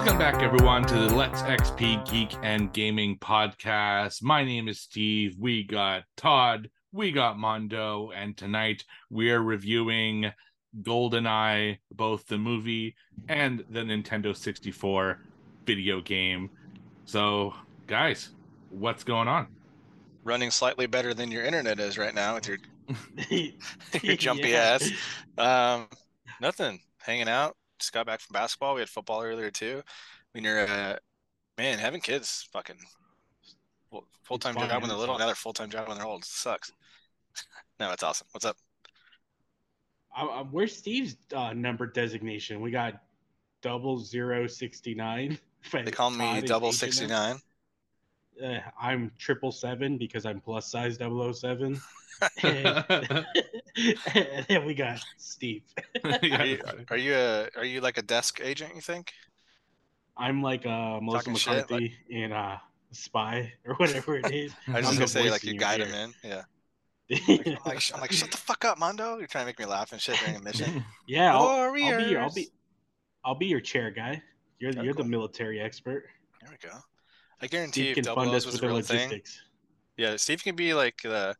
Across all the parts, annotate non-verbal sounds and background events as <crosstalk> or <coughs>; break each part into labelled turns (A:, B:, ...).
A: Welcome back, everyone, to the Let's XP Geek and Gaming podcast. My name is Steve. We got Todd, we got Mando, and tonight we are reviewing GoldenEye, both the movie and the Nintendo 64 video game. So, guys, what's going on?
B: running slightly better than your internet is right now with your <laughs> <laughs> your jumpy
C: Yeah.
B: ass. Um, nothing. Hanging out. Just got back from basketball. We had football earlier too. When you're uh, man, having kids, fucking full time job when they're little, another full time job when they're old. Sucks. <laughs> no, it's awesome. What's up?
C: I- I- where's Steve's uh, number designation? We got double zero sixty nine. <laughs>
B: They call me double sixty nine.
C: Uh, I'm triple seven because I'm plus size 007. <laughs> and, and <laughs> then we got Steve. <laughs>
B: Are you, are you a are you like a desk agent? You think?
C: I'm like uh, Melissa
B: Talking shit, like-
C: McCarthy in uh, Spy or whatever it is.
B: I was
C: I'm
B: just gonna say like you guide him in. Yeah. Like, I'm, like, I'm like, shut the fuck up, Mando. You're trying to make me laugh and shit during a mission.
C: yeah, I'll, I'll be your, I'll be, I'll be your chair guy. You're
B: Oh,
C: you're the military expert.
B: There we go. I guarantee
C: Steve
B: if
C: can
B: Double
C: fund
B: O's
C: us
B: was
C: with
B: a
C: the
B: real thing. Yeah, Steve can be like the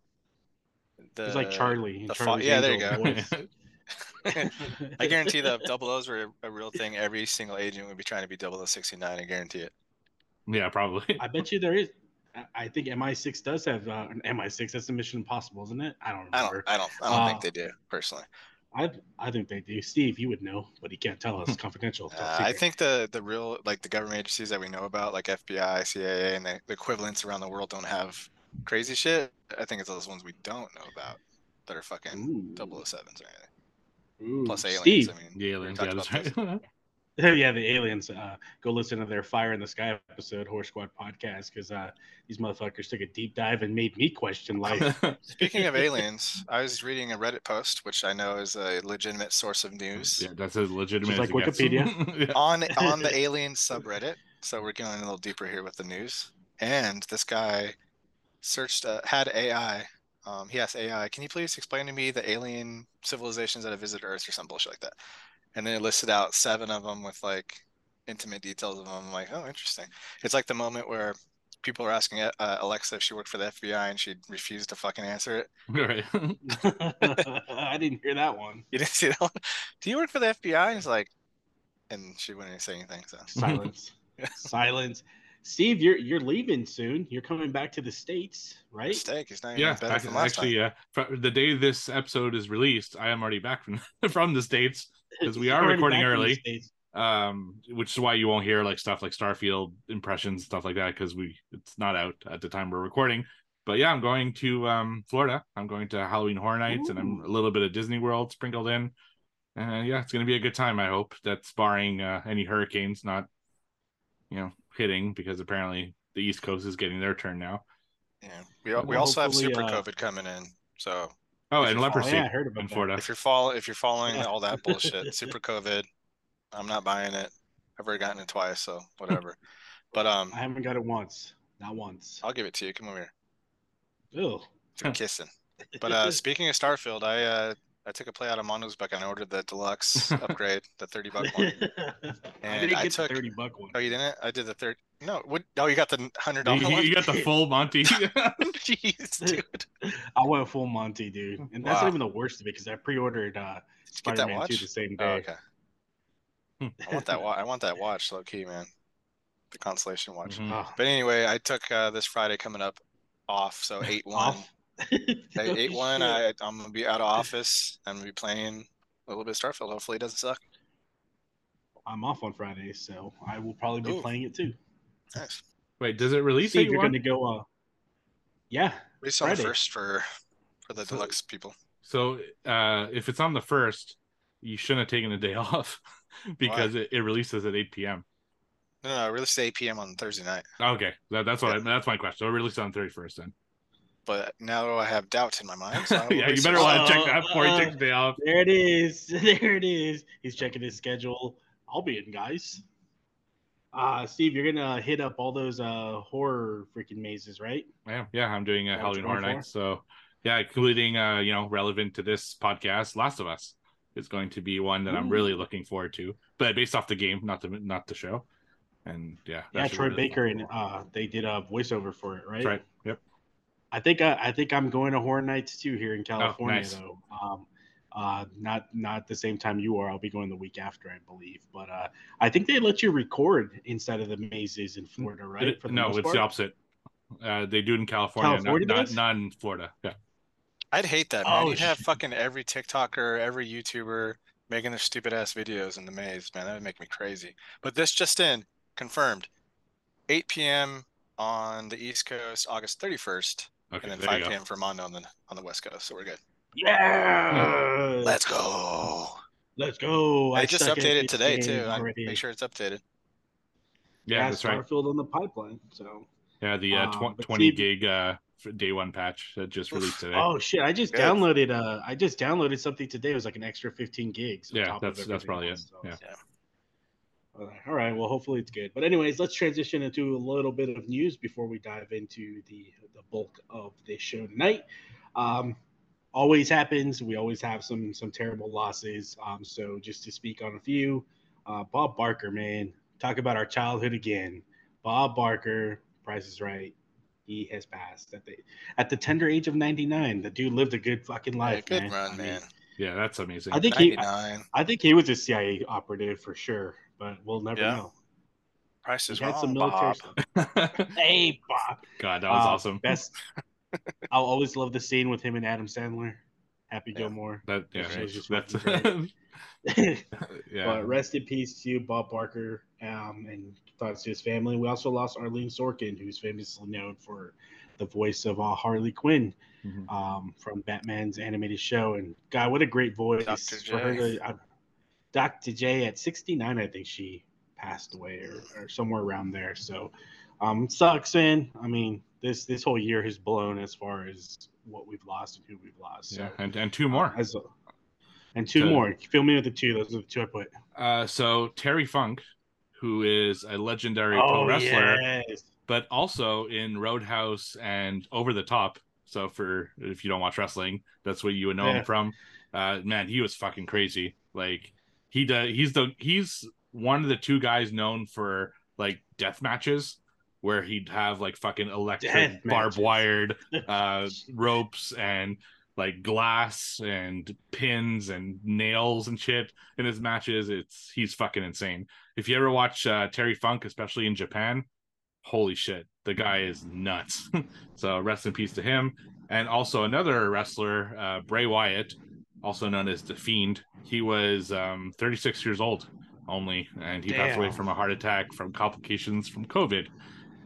B: the
C: He's like Charlie.
B: the fa-
C: Charlie's
B: yeah, there you go. <laughs> <laughs> I guarantee that if double O's were a real thing, every single agent would be trying to be 0069. I guarantee it.
A: yeah, probably.
C: I bet you there is. I- I think MI6 does have uh, an MI6. That's a Mission Impossible, isn't it? I don't
B: I don't I don't I don't
C: Uh,
B: think they do personally.
C: I I think they do. Steve, you would know, but he can't tell us. Confidential.
B: Uh, I think the the real like the government agencies that we know about, like FBI, CIA, and the, the equivalents around the world don't have crazy shit. I think it's those ones we don't know about that are fucking
C: Ooh.
B: 007s or anything.
C: Ooh.
B: Plus aliens.
C: Steve.
B: I mean,
A: The aliens, yeah, that's right. <laughs> <laughs>
C: yeah, the aliens. Uh, go listen to their Fire in the Sky episode, Horse Squad podcast, because uh, these motherfuckers took a deep dive and made me question life. <laughs>
B: Speaking of aliens, I was reading a Reddit post, which I know is a legitimate source of news.
A: yeah, that's a legitimate
C: Just like. Wikipedia. <laughs>
A: Yeah.
B: on on the alien subreddit. So we're going a little deeper here with the news. And this guy searched uh, had AI. Um, he asked AI, "Can you please explain to me the alien civilizations that have visited Earth or some bullshit like that?" And then it listed out seven of them with like intimate details of them. I'm like, oh, interesting. It's like the moment where people are asking uh, Alexa if she worked for the FBI and she refused to fucking answer it. <laughs>
A: right. <laughs>
C: I didn't hear that one.
B: You didn't see that one? Do you work for the FBI? And it's like, and she wouldn't even say anything. So
C: Silence. <laughs> Silence. Steve, you're you're leaving soon. You're coming back to the states, right?
B: mistake. He's not even
A: Yeah,
B: better than last
A: actually,
B: time.
A: yeah. fr- The day this episode is released, I am already back from from the states, 'Cause we <laughs> are recording
C: back in the
A: early. Um, which is why you won't hear like stuff like Starfield impressions, stuff like that, because we it's not out at the time we're recording. But yeah, I'm going to um Florida. I'm going to Halloween Horror Nights, and I'm a little bit of Disney World sprinkled in. And yeah, it's gonna be a good time. I hope that's barring uh, any hurricanes not, you know, hitting because apparently the East Coast is getting their turn now.
B: Yeah, we we
C: Well,
B: also have super
C: uh,
B: COVID coming in. So
A: Oh,
B: If
A: and
B: you're
C: Oh,
A: leprosy
C: yeah, I heard about
A: in. Florida.
B: if you're follow if you're following
C: Yeah.
B: all that bullshit, <laughs> super COVID, I'm not buying it. I've already gotten it twice, so whatever. But um,
C: I haven't got it once. Not once.
B: I'll give it to you. Come over here.
C: Ew.
B: For kissing. <laughs> But uh, speaking of Starfield, I uh I took a play out of Mando's book and I ordered the deluxe <laughs> upgrade, the 30 buck one. <laughs>
C: I
B: And
C: didn't
B: I took-
C: the thirty buck one.
B: Oh, you didn't? I did the third. No, what? Oh, you got the hundred
A: You,
B: one.
A: you got the full Monty. <laughs>
B: Jeez, dude.
C: I went full Monty, dude, and that's
B: Wow.
C: not even the worst of it because I pre-ordered uh,
B: Did you get that
C: Spider-Man
B: watch?
C: Two the same
B: Oh,
C: day.
B: okay. I want that. Wa- I want that watch, low key, man. The Constellation watch.
A: Mhm.
C: Oh,
B: But anyway, I took uh, this Friday coming up off, so eight one. <laughs>
C: off. Oh,
B: Eight one.
C: shit.
B: I I'm gonna be out of office. I'm gonna be playing a little bit of Starfield. Hopefully, it doesn't suck.
C: I'm off on Friday, so I will probably be
B: Ooh.
C: playing it too.
B: Nice.
A: Wait, does it release
C: Steve,
A: eight
C: you're going to go. Uh, yeah,
B: Release on the first for for the
A: So-
B: deluxe people.
A: So uh, if it's on the first, you shouldn't have taken a day <laughs> off <laughs> because it, it releases at 8 p.m.
B: No, no, release at 8 p.m. on Thursday night.
A: Okay, that, that's what I, that's my question. So it released on 31st then.
B: But now I have doubts in my mind. So <laughs>
A: yeah, you better want to check
C: Uh,
A: that before you
C: uh,
A: take the day off.
C: there it is. <laughs> There it is. He's checking his schedule. I'll be in, guys. Uh, Steve, you're gonna hit up all those uh horror freaking mazes, right?
A: Yeah, yeah, I'm doing a
C: Is
A: Halloween Horror
C: going
A: Nights. So yeah, including uh, you know, relevant to this podcast, Last of Us is going to be one that I'm really looking forward to. But based off the game, not the not the show. And yeah,
C: Yeah, Troy
A: really
C: Baker
A: fun.
C: and uh, they did a voiceover for it, right?
A: That's right. Yep.
C: I think I, I think I'm going to Horror Nights too here in California
A: nice.
C: though. Um, uh, not not the same time you are. I'll be going the week after, I believe. But uh, I think they let you record inside of the mazes in Florida, right?
A: It- no, it's
C: part?
A: the opposite. Uh, they do it in California,
C: California
A: not, not, not in Florida. Yeah.
B: I'd hate that, man.
C: Oh,
B: You'd have fucking every TikToker, every YouTuber making their stupid ass videos in the maze, man. That would make me crazy. But this just in, confirmed. 8 p.m. on the East Coast, August 31st,
A: Okay.
B: and then
A: there
B: 5
A: you go.
B: p.m. for Mando on the on the West Coast. So we're good.
C: Yeah.
B: Let's go.
C: Let's go.
B: I
C: I
B: just updated today
C: game
B: too. I
C: already.
B: make sure it's updated.
A: Yeah, that's right.
C: Starfield on the pipeline. So.
A: Yeah, the uh,
C: Um,
A: tw-
C: but
A: 20
C: see-
A: gig uh, day one patch that just released today.
C: Oh shit! I just
B: Good.
C: downloaded. Uh, I just downloaded something today. It was like an extra 15 gigs.
A: Yeah, that's- that's probably
C: else,
A: it.
C: so-
A: Yeah.
C: All right. All right. Well, hopefully it's good. But anyways, let's transition into a little bit of news before we dive into the the bulk of this show tonight. Um, always happens. We always have some some terrible losses. Um, so just to speak on a few, uh, Bob Barker, man, talk about our childhood again. Bob Barker, Price is Right. He has passed at the at the tender age of 99. The dude lived a good fucking
B: Yeah,
C: life,
B: good
C: man.
B: run,
C: I mean,
B: man.
A: Yeah, that's amazing.
C: I think he,
B: 99.
C: I think he was a CIA operative for sure, but we'll never
B: Yeah.
C: know.
B: Price
C: He
B: is wrong,
C: some military
B: Bob.
C: stuff. <laughs> Hey, Bob.
A: God, that was
C: Uh,
A: awesome.
C: Best. <laughs> I'll always love the scene with him and Adam Sandler. Happy
B: Yeah.
C: Gilmore.
A: That yeah,
C: That show's just
A: that's
C: fucking <laughs>
A: yeah.
C: But rest in peace to Bob Barker um, and thoughts to his family. We also lost Arlene Sorkin, who's famously known for the voice of uh, Harley Quinn
A: Mhm.
C: um, from Batman's animated show. And God, what a great voice
B: Dr.
C: for her to. Uh, Dr. J at 69, I think she passed away or, or somewhere around there. So, um, sucks, man. I mean, this this whole year has blown as far as what we've lost and who we've lost. So,
A: yeah, and and two more.
C: as a, and two
A: To-
C: more. Fill me with the two. Those are the two I put.
A: Uh, so Terry Funk, who is a legendary
C: Oh,
A: pro wrestler,
C: yes.
A: but also in Roadhouse and Over the Top. So for if you don't watch wrestling, that's what you would know
C: Yeah.
A: him from. Uh, man, he was fucking crazy. Like he does. He's the he's one of the two guys known for like death matches where he'd have like fucking electric
C: Death
A: barbed
C: matches.
A: wired <laughs> uh ropes and like glass and pins and nails and shit in his matches it's he's fucking insane if you ever watch uh, terry funk especially in japan holy shit the guy is nuts <laughs> so rest in peace to him and also another wrestler uh, bray wyatt also known as the fiend he was um 36 years old only and he passed away from a heart attack from complications from covid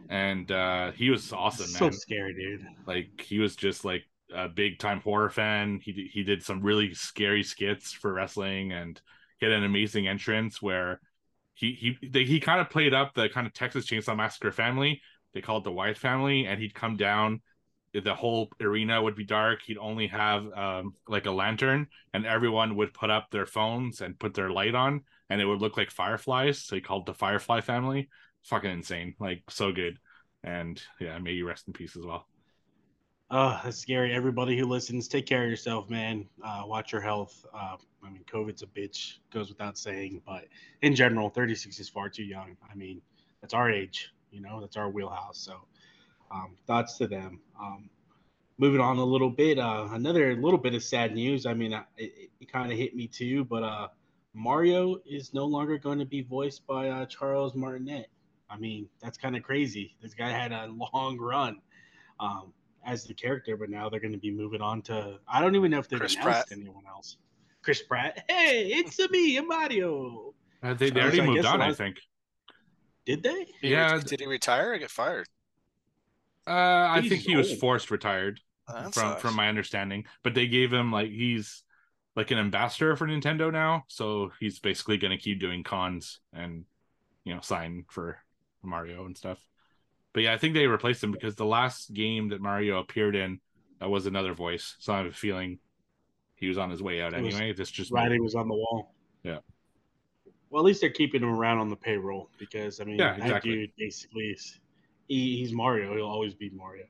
A: and uh he was awesome
C: so
A: man
C: scary, dude.
A: like he was just like a big time horror fan. He he did some really scary skits for wrestling, and he had an amazing entrance where he he they, he kind of played up the kind of Texas Chainsaw Massacre family. They call it the Wyatt family, and he'd come down. The whole arena would be dark. He'd only have um, like a lantern, and everyone would put up their phones and put their light on, and it would look like fireflies. So he called the Firefly family. Fucking insane, like so good. And yeah, may you rest in peace as well.
C: Oh, that's scary. Everybody who listens, take care of yourself, man. Uh, watch your health. Uh, I mean, COVID's a bitch, goes without saying. But in general, 36 is far too young. I mean, that's our age, you know, that's our wheelhouse. So, um, thoughts to them. Um, moving on a little bit, uh, another little bit of sad news. I mean, I, it, it kind of hit me too, but uh, Mario is no longer going to be voiced by uh, Charles Martinet. I mean, that's kind of crazy. This guy had a long run. Um, as the character, but now they're going to be moving on to. I don't even know if they've
B: Chris
C: announced
B: Pratt.
C: anyone else. Chris Pratt. <laughs> Hey, it's a me, a Mario.
A: Uh, they, they already
C: I
A: moved
C: guess
A: on, I
C: last-
A: think.
C: Did they?
B: He
A: Yeah.
B: re- did he retire or get fired?
A: Uh, I
C: He's
A: think he was forced retired
B: Oh, that
A: from
B: sucks.
A: from my understanding. But they gave him like he's like an ambassador for Nintendo now, so he's basically going to keep doing cons and you know sign for Mario and stuff. But yeah, I think they replaced him because the last game that Mario appeared in that was another voice. So I have a feeling he was on his way out
C: It
A: anyway. This just
C: Writing was on the wall.
A: Yeah.
C: Well, at least they're keeping him around on the payroll because I mean,
A: Yeah,
C: that dude basically is he, he's Mario. He'll always be Mario.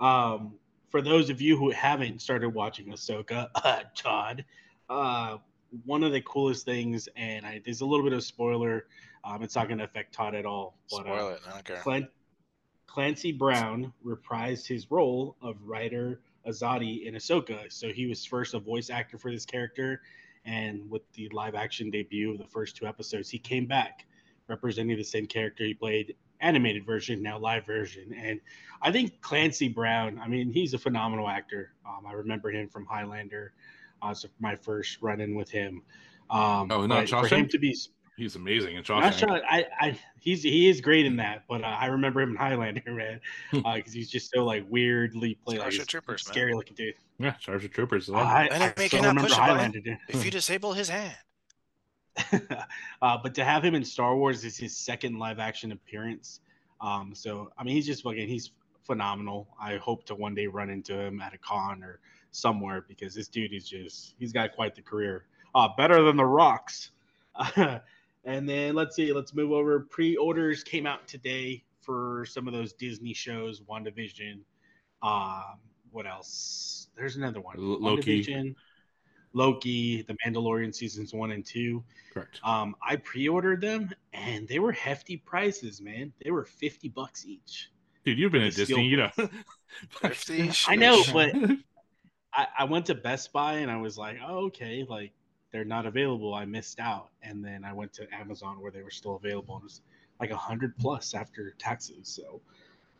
C: Um, for those of you who haven't started watching Ahsoka, <laughs> uh, Todd, uh, one of the coolest things, and I, there's a little bit of spoiler. Um, it's not going to affect Todd at all. But,
B: Spoil
C: uh,
B: it. I don't care.
C: Clan- Clancy Brown reprised his role of Ryder Azadi in Ahsoka. So he was first a voice actor for this character, and with the live action debut of the first two episodes, he came back representing the same character he played animated version, now live version. And I think Clancy Brown, I mean, he's a phenomenal actor. Um, I remember him from Highlander. Uh, so my first run in with him. Um,
A: Oh, not
C: but for him to be
A: He's amazing in
C: not
A: Shawshank.
C: sure. I, I, he's he is great in that, but uh, I remember him in Highlander, <laughs> man,
A: Hmm.
C: because he's just so like weirdly played, like
B: Starship
C: this
B: Troopers, man.
C: scary looking dude.
A: Yeah, Starship Troopers. as well.
C: I, I
B: Enemy
C: still remember
B: push a button.
C: Highlander, dude.
B: If you disable his hand, <laughs>
C: uh, but to have him in Star Wars is his second live action appearance. Um, so I mean, he's just fucking he's phenomenal. I hope to one day run into him at a con or somewhere because this dude is just he's got quite the career. Uh, better than the Rocks. <laughs> and then let's see, let's move over. Pre-orders came out today for some of those Disney shows. WandaVision. Um, what else? There's another one.
A: Loki.
C: WandaVision, Loki, The Mandalorian seasons one and two.
A: Correct.
C: Um, I pre-ordered them and they were hefty prices, man. They were fifty bucks each.
A: Dude, you've been at Disney, you know. <laughs>
B: 50.
C: I know, but <laughs> I, I went to Best Buy and I was like, oh, okay, like they're not available. I missed out. And then I went to Amazon where they were still available. And it was like a hundred plus after taxes. So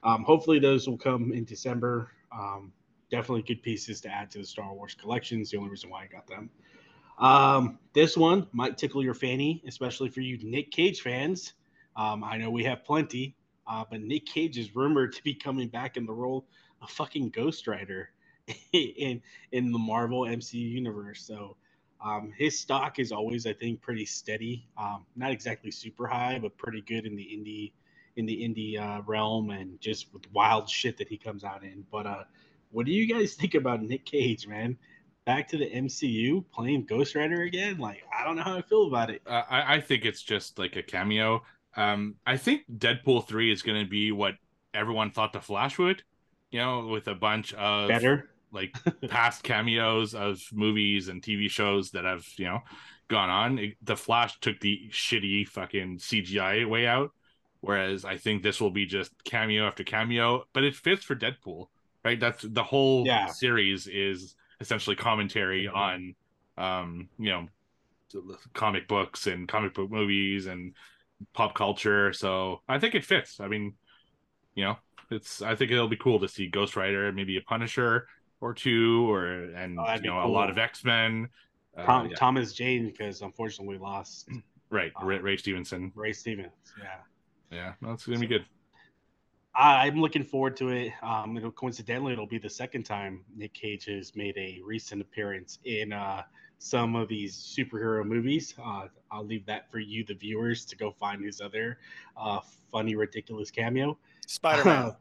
C: um, hopefully those will come in December. Um, definitely good pieces to add to the Star Wars collections. The only reason why I got them. Um, this one might tickle your fanny, especially for you Nick Cage fans. Um, I know we have plenty, uh, but Nick Cage is rumored to be coming back in the role of fucking Ghost Rider <laughs> in in the Marvel MCU universe. So um, his stock is always, I think, pretty steady. Um, not exactly super high, but pretty good in the indie in the indie uh, realm and just with wild shit that he comes out in. But uh, what do you guys <laughs> think about Nick Cage, man? Back to the MCU playing Ghost Rider again? Like, I don't know how I feel about it.
A: Uh, I, I think it's just like a cameo. Um, I think Deadpool 3 is going to be what everyone thought The Flash would, you know, with a bunch of
C: Better.
A: like <laughs> past cameos of movies and TV shows that have, you know, gone on. It- the Flash took the shitty fucking CGI way out, whereas I think this will be just cameo after cameo, but it fits for Deadpool, right? That's the whole
C: Yeah.
A: series is essentially commentary
C: Mhm.
A: on, um, you know, comic books and comic book movies and pop culture. So I think it fits. I mean, you know, it's I think it'll be cool to see Ghost Rider, maybe a Punisher or two, or and
C: Oh,
A: you know a lot of X Men. Uh,
C: Tom,
A: yeah,
C: Thomas Jane, because unfortunately we lost
A: right, Ray, Ray Stevenson.
C: Ray Stevens. Yeah.
A: Yeah, that's gonna be good.
C: I, I'm looking forward to it. Um, it'll coincidentally it'll be the second time Nick Cage has made a recent appearance in uh, some of these superhero movies. Uh, I'll leave that for you, the viewers, to go find his other uh, funny, ridiculous cameo.
B: Spider Man.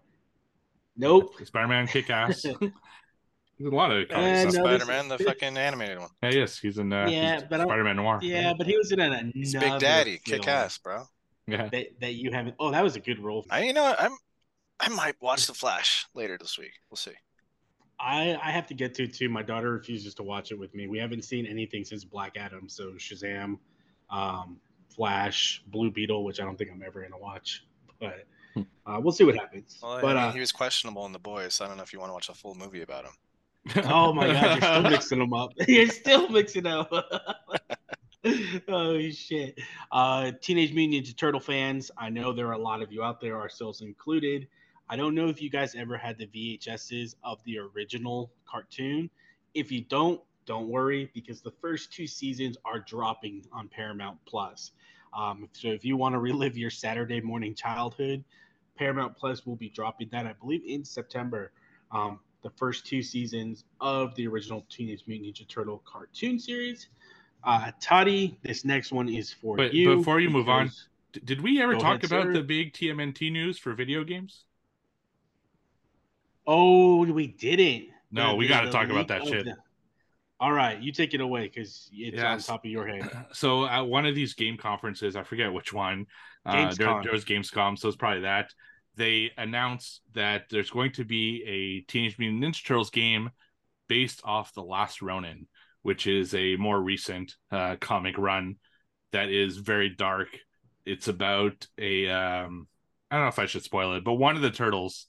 B: <laughs>
C: nope.
A: Spider Man, Kick Ass. <laughs> There's a lot of
C: Uh, no,
B: Spider Man, the fucking animated one.
A: yeah, yes, he's in uh,
C: Yeah, but I-
A: Spider Man Noir.
C: Yeah, but he was in an another
B: He's Big Daddy,
C: film
B: kick ass, bro.
A: yeah.
C: That, that you haven't. Oh, that was a good role.
B: I, you know what? I'm, I might watch The Flash later this week. We'll see.
C: I, I have to get to it too. My daughter refuses to watch it with me. We haven't seen anything since Black Adam. So Shazam, um, Flash, Blue Beetle, which I don't think I'm ever gonna watch. But
A: Hmm.
C: uh, we'll see what happens.
B: Well, I
C: but
B: mean,
C: uh,
B: he was questionable in The Boys, so I don't know if you want to watch a full movie about him. <laughs>
C: oh my god, you're still mixing them up. <laughs> You're still mixing up. <laughs> oh shit. Uh, Teenage Mutant Ninja Turtle fans, I know there are a lot of you out there, ourselves included. I don't know if you guys ever had the VHSs of the original cartoon. If you don't, don't worry because the first two seasons are dropping on Paramount Plus. Um, so if you want to relive your Saturday morning childhood, Paramount Plus will be dropping that, I believe, in September. Um, the first two seasons of the original Teenage Mutant Ninja Turtle cartoon series. Uh, Toddy, this next one is for you.
A: But
C: you.
A: before you move on, Did we ever
C: Go
A: talk
C: ahead,
A: about
C: sir.
A: the big TMNT news for video games?
C: Oh, we didn't.
A: No, we got to talk about that shit.
C: the- All right, you take it away because it's on top of your head. <clears throat>
A: So at one of these game conferences, I forget which one, uh, there,
C: Gamescom.
A: there was Gamescom, so it's probably that. They announced that there's going to be a Teenage Mutant Ninja Turtles game based off the Last Ronin, which is a more recent uh, comic run that is very dark. It's about a um, I don't know if I should spoil it, but one of the turtles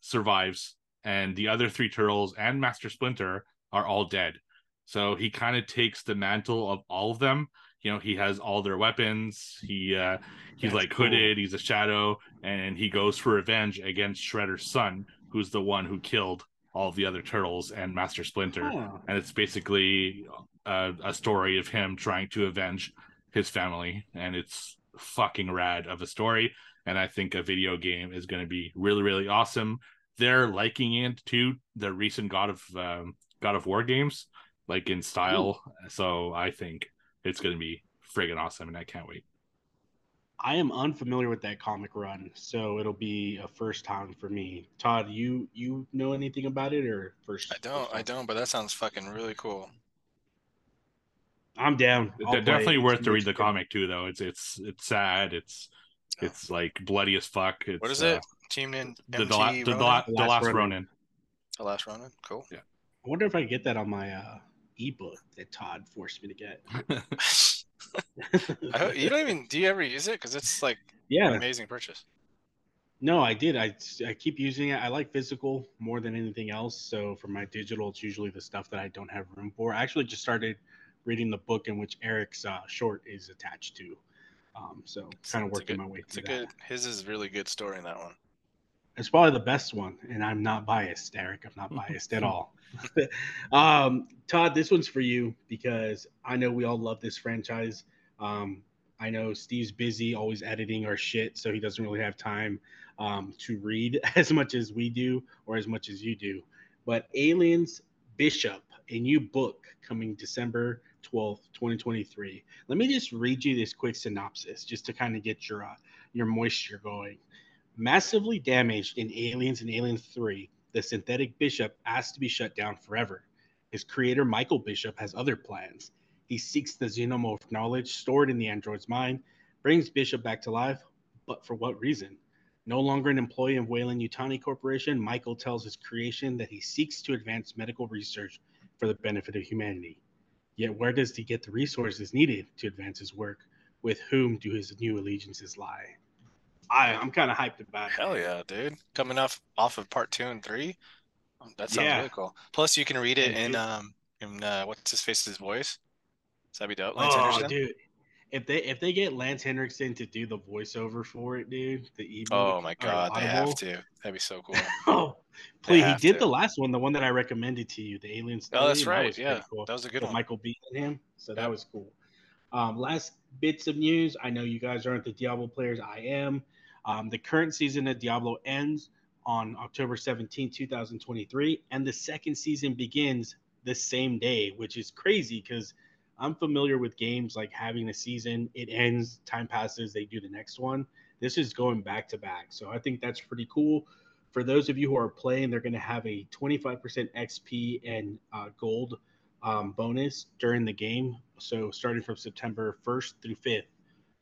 A: survives, and the other three turtles and Master Splinter are all dead. So he kind of takes the mantle of all of them. You know, he has all their weapons. He uh, he's
C: That's
A: like
C: cool.
A: hooded. He's a shadow, and he goes for revenge against Shredder's son, who's the one who killed all the other turtles and Master Splinter
C: Huh.
A: and it's basically a, a story of him trying to avenge his family and it's fucking rad of a story and i think a video game is going to be really really awesome they're liking it to the recent god of um, god of war games like in style so i think it's going to be friggin' awesome and i can't wait
C: I am unfamiliar with that comic run, so it'll be a first time for me. Todd, you you know anything about it or first?
B: I don't,
C: first
B: I don't, but that sounds fucking really cool.
C: I'm down. I'll
A: They're definitely
C: it. It's
A: worth to read the
C: experience.
A: comic too though it's it's it's sad it's
B: Yeah.
A: It's like bloody as fuck it's,
B: What is
A: uh,
B: it? Team Nin-
A: the,
B: MT
A: the, la- the,
B: Ronin?
A: la-
C: The
A: the
C: Last
A: last
C: Ronin.
A: ronin
B: The last Ronin. Cool. Yeah.
C: I wonder if I get that on my uh, ebook that Todd forced me to get. <laughs>
B: I hope, you don't even. Do you ever use it? Because it's like an
C: yeah,
B: amazing purchase.
C: no, I did. I I keep using it. I like physical more than anything else. So for my digital, it's usually the stuff that I don't have room for. I actually just started reading the book in which Eric's uh, short is attached to. Um, so kind of working
B: good-
C: my way
B: It's a
C: that.
B: good. His is really good story in that one.
C: It's probably the best one, and I'm not biased, Eric. I'm not <laughs> biased at all. <laughs> um, Todd, this one's for you because I know we all love this franchise. Um, I know Steve's busy, always editing our shit, so he doesn't really have time um, to read <laughs> as much as we do or as much as you do. But Aliens Bishop, a new book coming December 12th, 2023. Let me just read you this quick synopsis just to kind of get your uh, your moisture going. Massively damaged in Aliens and Aliens 3, the synthetic Bishop asked to be shut down forever. His creator, Michael Bishop, has other plans. He seeks the xenomorph knowledge stored in the android's mind, brings Bishop back to life, but for what reason? No longer an employee of Weyland-Yutani Corporation, Michael tells his creation that he seeks to advance medical research for the benefit of humanity. Yet, where does he get the resources needed to advance his work? With whom do his new allegiances lie? I, I'm kind of hyped about it.
B: Hell yeah, dude! Coming off off of part two and three, um, that sounds
C: Yeah.
B: really cool. Plus, you can read it in um in uh, what's his face's voice. So that'd be dope. Lance
C: Oh,
B: Henriksen?
C: dude. If they if they get Lance Henriksen to do the voiceover for it, dude, the ebook.
B: Oh my god, they have to. That'd be so <laughs> cool.
C: Oh, please! He did
B: to.
C: the last one, the one that I recommended to you, the Aliens.
B: Oh, that's
C: and that
B: right.
C: was
B: Yeah,
C: cool.
B: that was a good one.
C: Michael and him, so that was cool. Um, last bits of news. I know you guys aren't the Diablo players. I am. Um, the current season of Diablo ends on October 17, 2023, and the second season begins the same day, which is crazy because I'm familiar with games like having a season, it ends, time passes, they do the next one. This is going back to back. So I think that's pretty cool. For those of you who are playing, they're going to have a 25% XP and uh, gold um, bonus during the game. So starting from September 1st through 5th,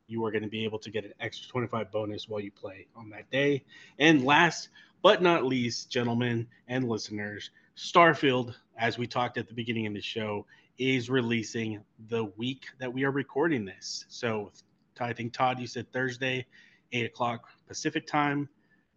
C: you are going to be able to get an extra 25 bonus while you play on that day. And last but not least, gentlemen and listeners, Starfield, as we talked at the beginning of the show, is releasing the week that we are recording this. So I think Todd, you said Thursday, eight o'clock Pacific time,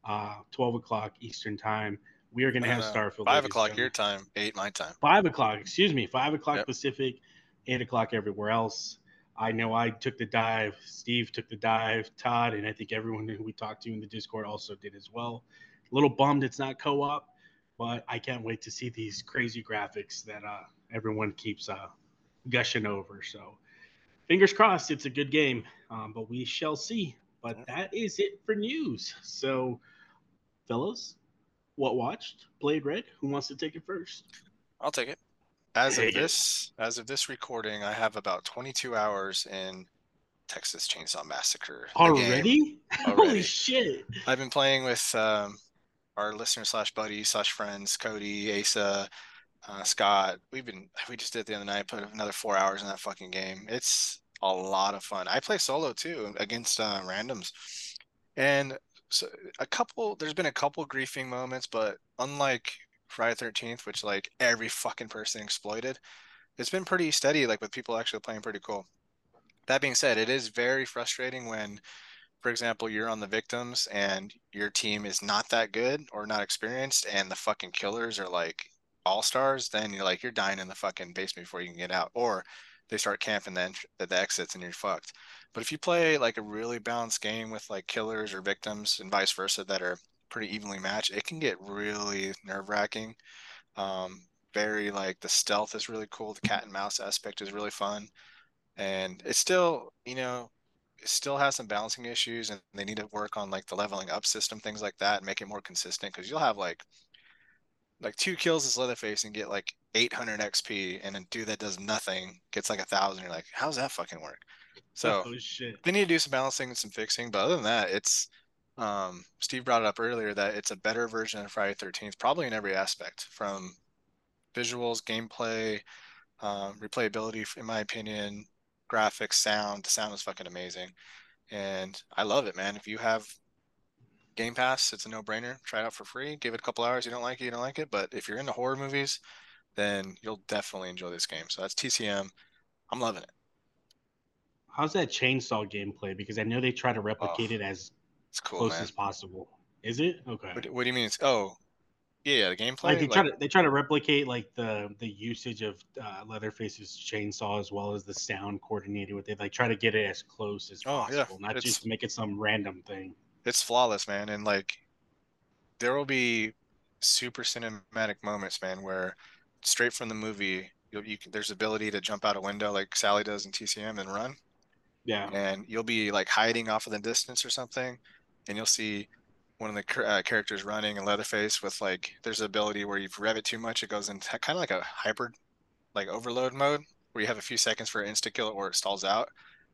C: uh, twelve o'clock Eastern time. We are going to have
B: Uh,
C: Starfield.
B: Five
C: ladies and
B: o'clock your time, eight my time.
C: Five o'clock, excuse me, five o'clock
B: Yep.
C: Pacific, eight o'clock everywhere else. I know I took the dive. Steve took the dive. Todd, and I think everyone who we talked to in the Discord also did as well. A little bummed it's not co-op, but I can't wait to see these crazy graphics that uh, everyone keeps uh, gushing over. So, fingers crossed, it's a good game, um, but we shall see. But that is it for news. So, fellas, what watched? Blade Red. Who wants to take it first?
B: I'll take it. As of this, as of this recording, I have about 22 hours in Texas Chainsaw Massacre. the game.
C: Already? Holy shit!
B: I've been playing with um, our listener slash buddy slash friends, Cody, Asa, uh, Scott. We've been we just did it the other night. Put another four hours in that fucking game. It's a lot of fun. I play solo too against uh, randoms, and so a couple. There's been a couple griefing moments, but unlike Friday Thirteenth, which like every fucking person exploited, it's been pretty steady, like with people actually playing pretty cool. That being said, it is very frustrating when, for example, you're on the victims and your team is not that good or not experienced, and the fucking killers are like all stars. Then you're like you're dying in the fucking basement before you can get out, or they start camping the, the, the exits and you're fucked. But if you play like a really balanced game with like killers or victims and vice versa that are pretty evenly matched, it can get really nerve wracking. Um, very like the stealth is really cool. The cat and mouse aspect is really fun, and it's still you know it still has some balancing issues, and they need to work on like the leveling up system, things like that, and make it more consistent. Because you'll have like like two kills as Leatherface and get like 800 XP, and a dude that does nothing gets like a thousand. You're like, how's that fucking work? So
C: Oh
B: they need to do some balancing and some fixing. But other than that, it's um, Steve brought it up earlier that it's a better version of Friday Thirteenth, probably in every aspect, from visuals, gameplay, um, replayability, in my opinion, graphics, sound. The sound is fucking amazing, and I love it, man. If you have Game Pass, it's a no-brainer. Try it out for free. Give it a couple hours. You don't like it, you don't like it. But if you're into horror movies, then you'll definitely enjoy this game. So that's TCM. I'm loving it.
C: How's that chainsaw gameplay? Because I know they try to replicate
B: Oh,
C: it as
B: cool,
C: close
B: man.
C: as possible. Is it okay?
B: What, what do you mean? It's, oh, yeah, yeah, the gameplay.
C: like they
B: like-
C: try to they try to replicate like the the usage of uh, Leatherface's chainsaw as well as the sound coordinated with it. Like try to get it as close as
B: Oh, yeah,
C: possible, not
B: it's-
C: just make it some random thing.
B: It's flawless, man. And like, there will be super cinematic moments, man, where straight from the movie, you can, there's ability to jump out a window like Sally does in TCM and run,
C: Yeah,
B: and you'll be like hiding off of the distance or something, and you'll see one of the uh, characters running in Leatherface with like there's an ability where you've rev it too much, it goes into kind of like a hybrid, like overload mode where you have a few seconds for an insta kill or it stalls out.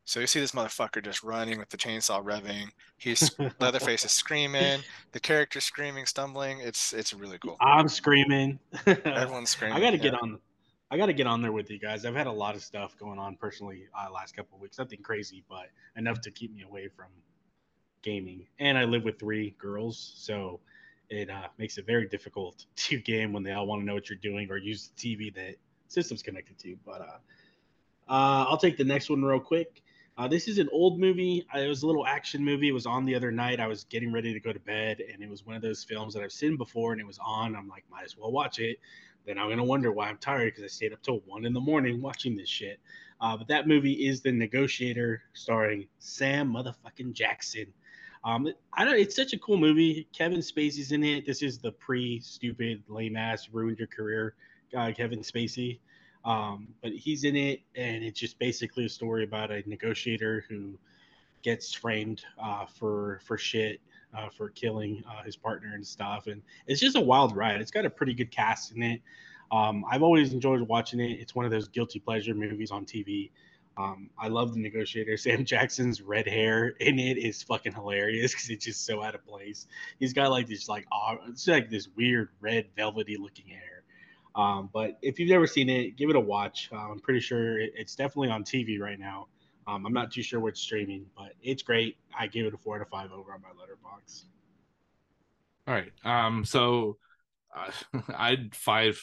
B: So you see this motherfucker just running with the chainsaw revving. He's <laughs> Leatherface is screaming, the character screaming, stumbling. It's it's really cool.
C: I'm screaming. <laughs>
B: Everyone's screaming.
C: I got to
B: yeah.
C: get on. I got to get on there with you guys. I've had a lot of stuff going on personally uh, last couple of weeks. Nothing crazy, but enough to keep me away from gaming. And I live with three girls, so it uh, makes it very difficult <laughs> to game when they all want to know what you're doing or use the TV that system's connected to. But uh, uh, I'll take the next one real quick. Uh, this is an old movie. Uh, It was a little action movie. It was on the other night. I was getting ready to go to bed, and it was one of those films that I've seen before, and it was on. I'm like, might as well watch it. Then I'm gonna wonder why I'm tired because I stayed up till one in the morning watching this shit. Uh, but that movie is The Negotiator, starring Sam motherfucking Jackson. Um, I don't. It's such a cool movie. Kevin Spacey's in it. This is the pre-stupid, lame ass, ruined your career guy, Kevin Spacey. Um, but he's in it, and it's just basically a story about a negotiator who gets framed uh, for for shit uh, for killing uh, his partner and stuff. And it's just a wild ride. It's got a pretty good cast in it. Um, I've always enjoyed watching it. It's one of those guilty pleasure movies on TV. Um, I love the negotiator. <laughs> Sam Jackson's red hair in it is fucking hilarious because it's just so out of place. He's got like this like aw- it's like this weird red velvety looking hair. Um, but if you've never seen it, give it a watch. Uh, I'm pretty sure it, it's definitely on TV right now. Um, I'm not too sure what's streaming, but it's great. I gave it a four out of five over on my Letterboxd.
A: All right. Um. So, uh, <laughs> I had five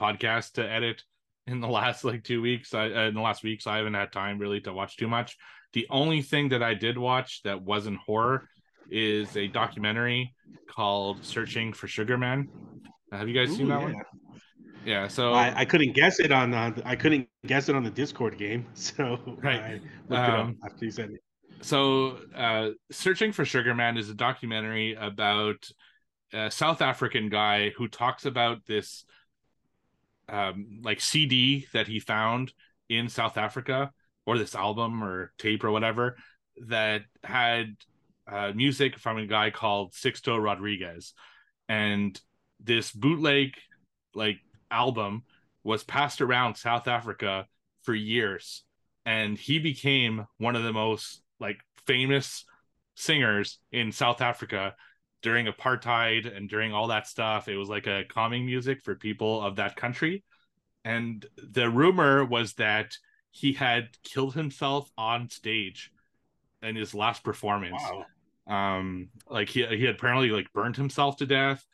A: podcasts to edit in the last like two weeks. I uh, in the last weeks, so I haven't had time really to watch too much. The only thing that I did watch that wasn't horror is a documentary called "Searching for Sugar Man." Have you guys seen that
C: yeah.
A: one? Yeah. So
C: I, I couldn't guess it on uh, I couldn't guess it on the Discord game, <laughs> so
A: Right.
C: I looked it up
A: Um,
C: after you said it.
A: so uh searching for sugar man is a documentary about a south african guy who talks about this um like cd that he found in south africa or this album or tape or whatever that had uh, music from a guy called sixto rodriguez and this bootleg like album was passed around south africa for years and he became one of the most like famous singers in South Africa during apartheid and during all that stuff. It was like a calming music for people of that country. And the rumor was that he had killed himself on stage in his last performance.
C: Wow.
A: Um, like he he had apparently like burned himself to death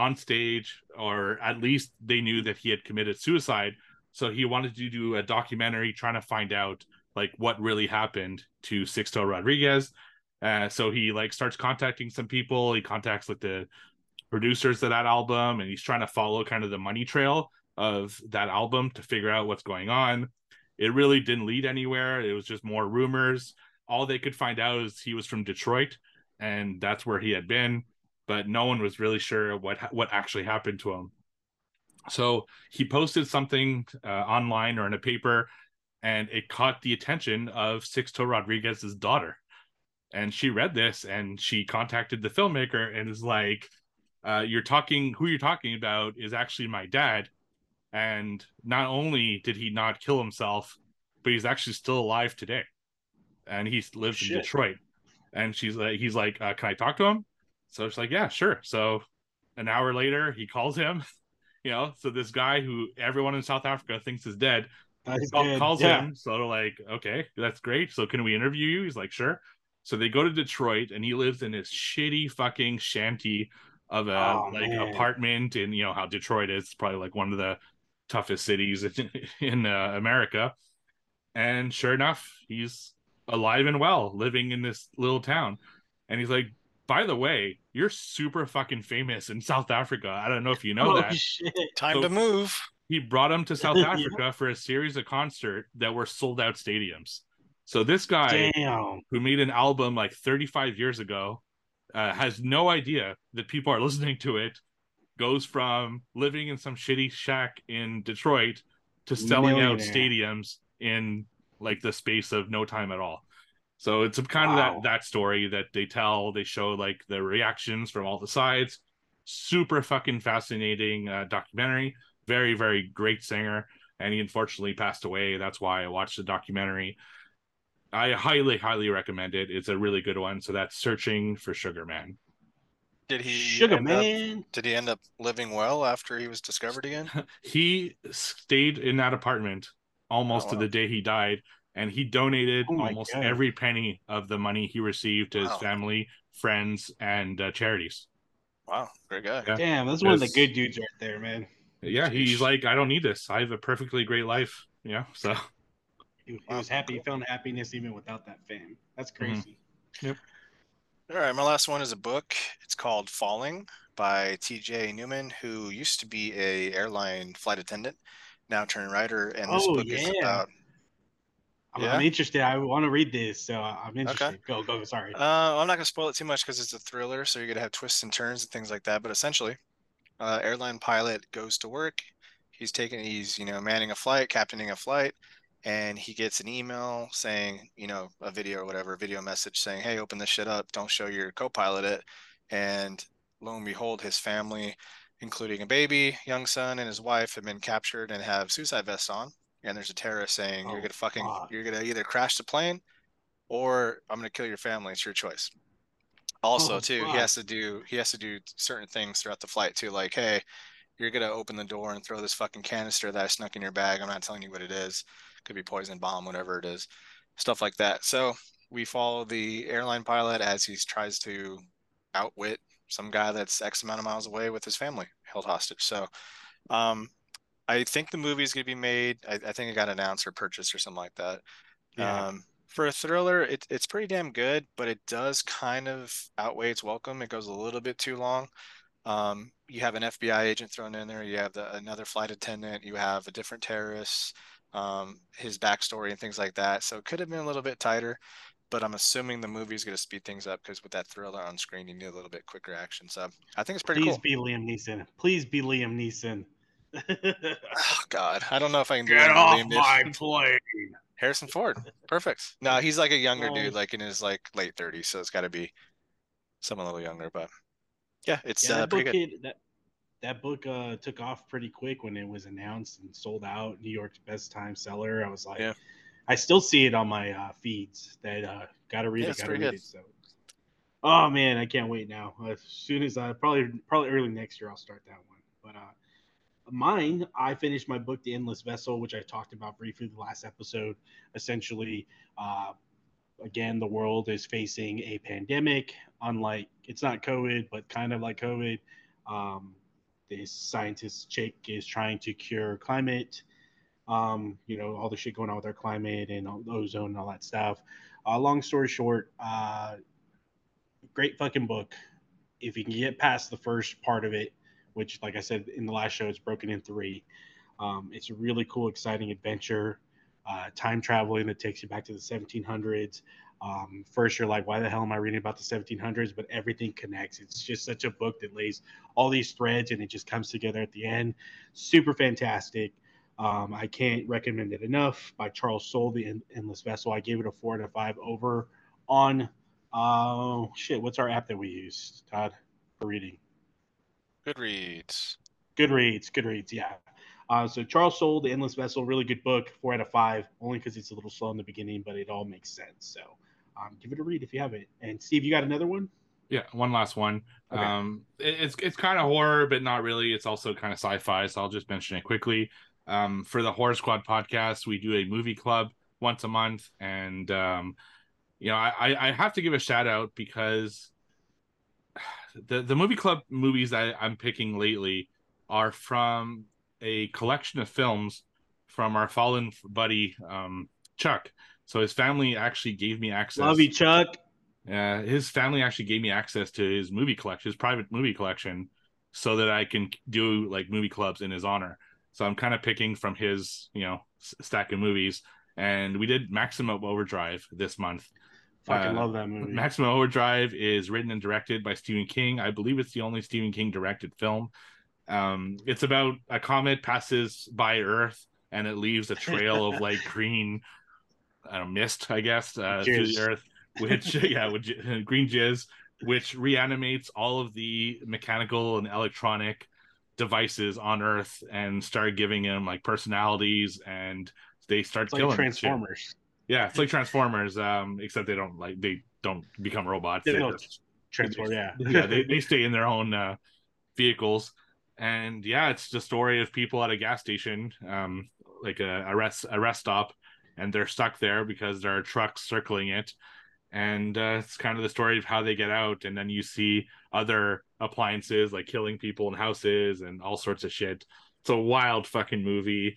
A: on stage, or at least they knew that he had committed suicide So he wanted to do a documentary trying to find out like what really happened to Sixto Rodriguez. Uh, so he like starts contacting some people. He contacts like the producers of that album, and he's trying to follow kind of the money trail of that album to figure out what's going on. It really didn't lead anywhere. It was just more rumors. All they could find out is he was from Detroit, and that's where he had been. But no one was really sure what what actually happened to him. So he posted something uh, online or in a paper, and it caught the attention of Sixto Rodriguez's daughter. And she read this and she contacted the filmmaker and is like, uh, "You're talking. Who you're talking about is actually my dad." And not only did he not kill himself, but he's actually still alive today, and he lives Shit. in Detroit. And she's like, he's like, uh, "Can I talk to him?" So she's like, "Yeah, sure." So an hour later, he calls him <laughs> you know so this guy who everyone in south africa thinks is dead call, calls yeah. him. So like okay that's great. So can we interview you? He's like sure. So they go to detroit and he lives in this shitty fucking shanty of a oh, like man. apartment in you know how detroit is. Probably like one of the toughest cities in, <laughs> in uh, america. And sure enough he's alive and well living in this little town. And he's like by the way, you're super fucking famous in South Africa. I don't know if you know oh, that.
B: Shit. Time so to move.
A: He brought him to South <laughs> Africa yeah. for a series of concert that were sold out stadiums. So this guy Damn. who made an album like 35 years ago uh, has no idea that people are <laughs> listening to it. Goes from living in some shitty shack in Detroit to selling out stadiums in like the space of no time at all. So it's kind wow. of that that story that they tell. They show like the reactions from all the sides. Super fucking fascinating uh, documentary. Very very great singer, and he unfortunately passed away. That's why I watched the documentary. I highly highly recommend it. It's a really good one. So that's searching for Sugar Man.
B: Did he
C: Sugar Man?
B: Up, did he end up living well after he was discovered again? <laughs>
A: he stayed in that apartment almost oh, wow. to the day he died and he donated oh almost God. every penny of the money he received to wow. his family, friends, and uh, charities.
B: Wow, great guy.
C: Yeah. Damn, that's one of the good dudes right there, man.
A: Yeah, he's like, I don't need this. I have a perfectly great life. Yeah, so
C: he, he was happy. He found happiness even without that fame. That's mm-hmm. crazy.
A: Mm-hmm. Yep.
B: All right, my last one is a book. It's called Falling by T.J. Newman, who used to be a airline flight attendant, now turned writer. And this oh, book yeah. is about
C: I'm, yeah? I'm interested. I want to read this, so I'm interested. Okay. Go, go. Sorry.
B: Uh, I'm not gonna spoil it too much because it's a thriller, so you're gonna have twists and turns and things like that. But essentially, uh, airline pilot goes to work. He's taking, he's you know manning a flight, captaining a flight, and he gets an email saying, you know, a video or whatever, a video message saying, "Hey, open this shit up. Don't show your co-pilot it." And lo and behold, his family, including a baby, young son, and his wife, have been captured and have suicide vests on and there's a terrorist saying oh, you're gonna fucking fuck. you're gonna either crash the plane or I'm gonna kill your family. It's your choice. Also, oh, too, fuck. he has to do he has to do certain things throughout the flight too, like hey, you're gonna open the door and throw this fucking canister that I snuck in your bag. I'm not telling you what it is. Could be poison bomb, whatever it is, stuff like that. So we follow the airline pilot as he tries to outwit some guy that's X amount of miles away with his family held hostage. So um, I think the movie is going to be made. I, I, think it got announced or purchased or something like that. Yeah. Um, for a thriller, it, it's pretty damn good, but it does kind of outweigh its welcome. It goes a little bit too long. Um, you have an FBI agent thrown in there. You have the, another flight attendant. You have a different terrorist, um, his backstory and things like that. So it could have been a little bit tighter, but I'm assuming the movie is going to speed things up because with that thriller on screen, you need a little bit quicker action. So I think it's pretty
C: Please
B: cool.
C: be Liam Neeson. Please be Liam Neeson <laughs>
B: oh God, I don't know if I can
C: get do off my plane.
B: Harrison Ford, perfect. No, he's like a younger oh. dude, like in his like late thirties, so it's got to be someone a little younger. But yeah, it's yeah, uh, pretty good.
C: Hit, that that book uh, took off pretty quick when it was announced and sold out. New York's best time seller. I was like, yeah. I still see it on my uh, feeds. That uh, gotta read yeah, it. Gotta read good. it. So, oh man, I can't wait now. As soon as I probably probably early next year, I'll start that one. But uh, mine, I finished my book, The Endless Vessel, which I talked about briefly the last episode. Essentially, uh, again, the world is facing a pandemic. Unlike it's not COVID, but kind of like COVID. Um, this scientist chick is trying to cure climate Um, you know, all the shit going on with our climate and ozone and all that stuff. Uh, long story short, uh, great fucking book. If you can get past the first part of it, which, like I said in the last show, it's broken in three. Um, it's a really cool, exciting adventure. Uh, time traveling that takes you back to the 1700s. Um, first, you're like, why the hell am I reading about the 1700s? But everything connects. It's just such a book that lays all these threads and it just comes together at the end. Super fantastic. Um, I can't recommend it enough. By Charles Soule, The Endless Vessel. I gave it a four and a five over on, uh, shit, what's our app that we use, Todd, for reading?
B: Goodreads.
C: Goodreads, Goodreads, yeah. Uh, so Charles Soule, The Endless Vessel, really good book, four out of five, only because it's a little slow in the beginning, but it all makes sense. So um, give it a read if you have it. And Steve, you got another one?
A: Yeah, one last one. Okay. Um, it, it's it's kind of horror, but not really. It's also kind of sci-fi, so I'll just mention it quickly. Um, for the Horror Squad podcast, we do a movie club once a month, and um, you know, I I have to give a shout out because the the movie club movies that I'm picking lately are from a collection of films from our fallen buddy um, Chuck. So his family actually gave me access.
C: Love you, Chuck.
A: Yeah, his family actually gave me access to his movie collection, his private movie collection, so that I can do like movie clubs in his honor. So I'm kind of picking from his, you know, stack of movies. And we did Maximum Overdrive this month.
C: Fucking uh, love that movie.
A: Maximum Overdrive is written and directed by Stephen King. I believe it's the only Stephen King directed film. Um, it's about a comet passes by Earth and it leaves a trail of <laughs> like green, I don't know, mist, I guess, uh, through the Earth, which <laughs> yeah, which, <laughs> green jizz, which reanimates all of the mechanical and electronic devices on Earth and start giving them like personalities, and they start
C: it's
A: killing
C: like Transformers.
A: Yeah, it's like Transformers, um, except they don't like they don't become robots.
C: They, they don't transform.
A: Yeah, <laughs> yeah, they, <laughs> they stay in their own uh, vehicles and yeah, it's the story of people at a gas station, um, like a, a rest a rest stop, and they're stuck there because there are trucks circling it, and uh, it's kind of the story of how they get out, and then you see other appliances like killing people in houses and all sorts of shit. It's a wild fucking movie.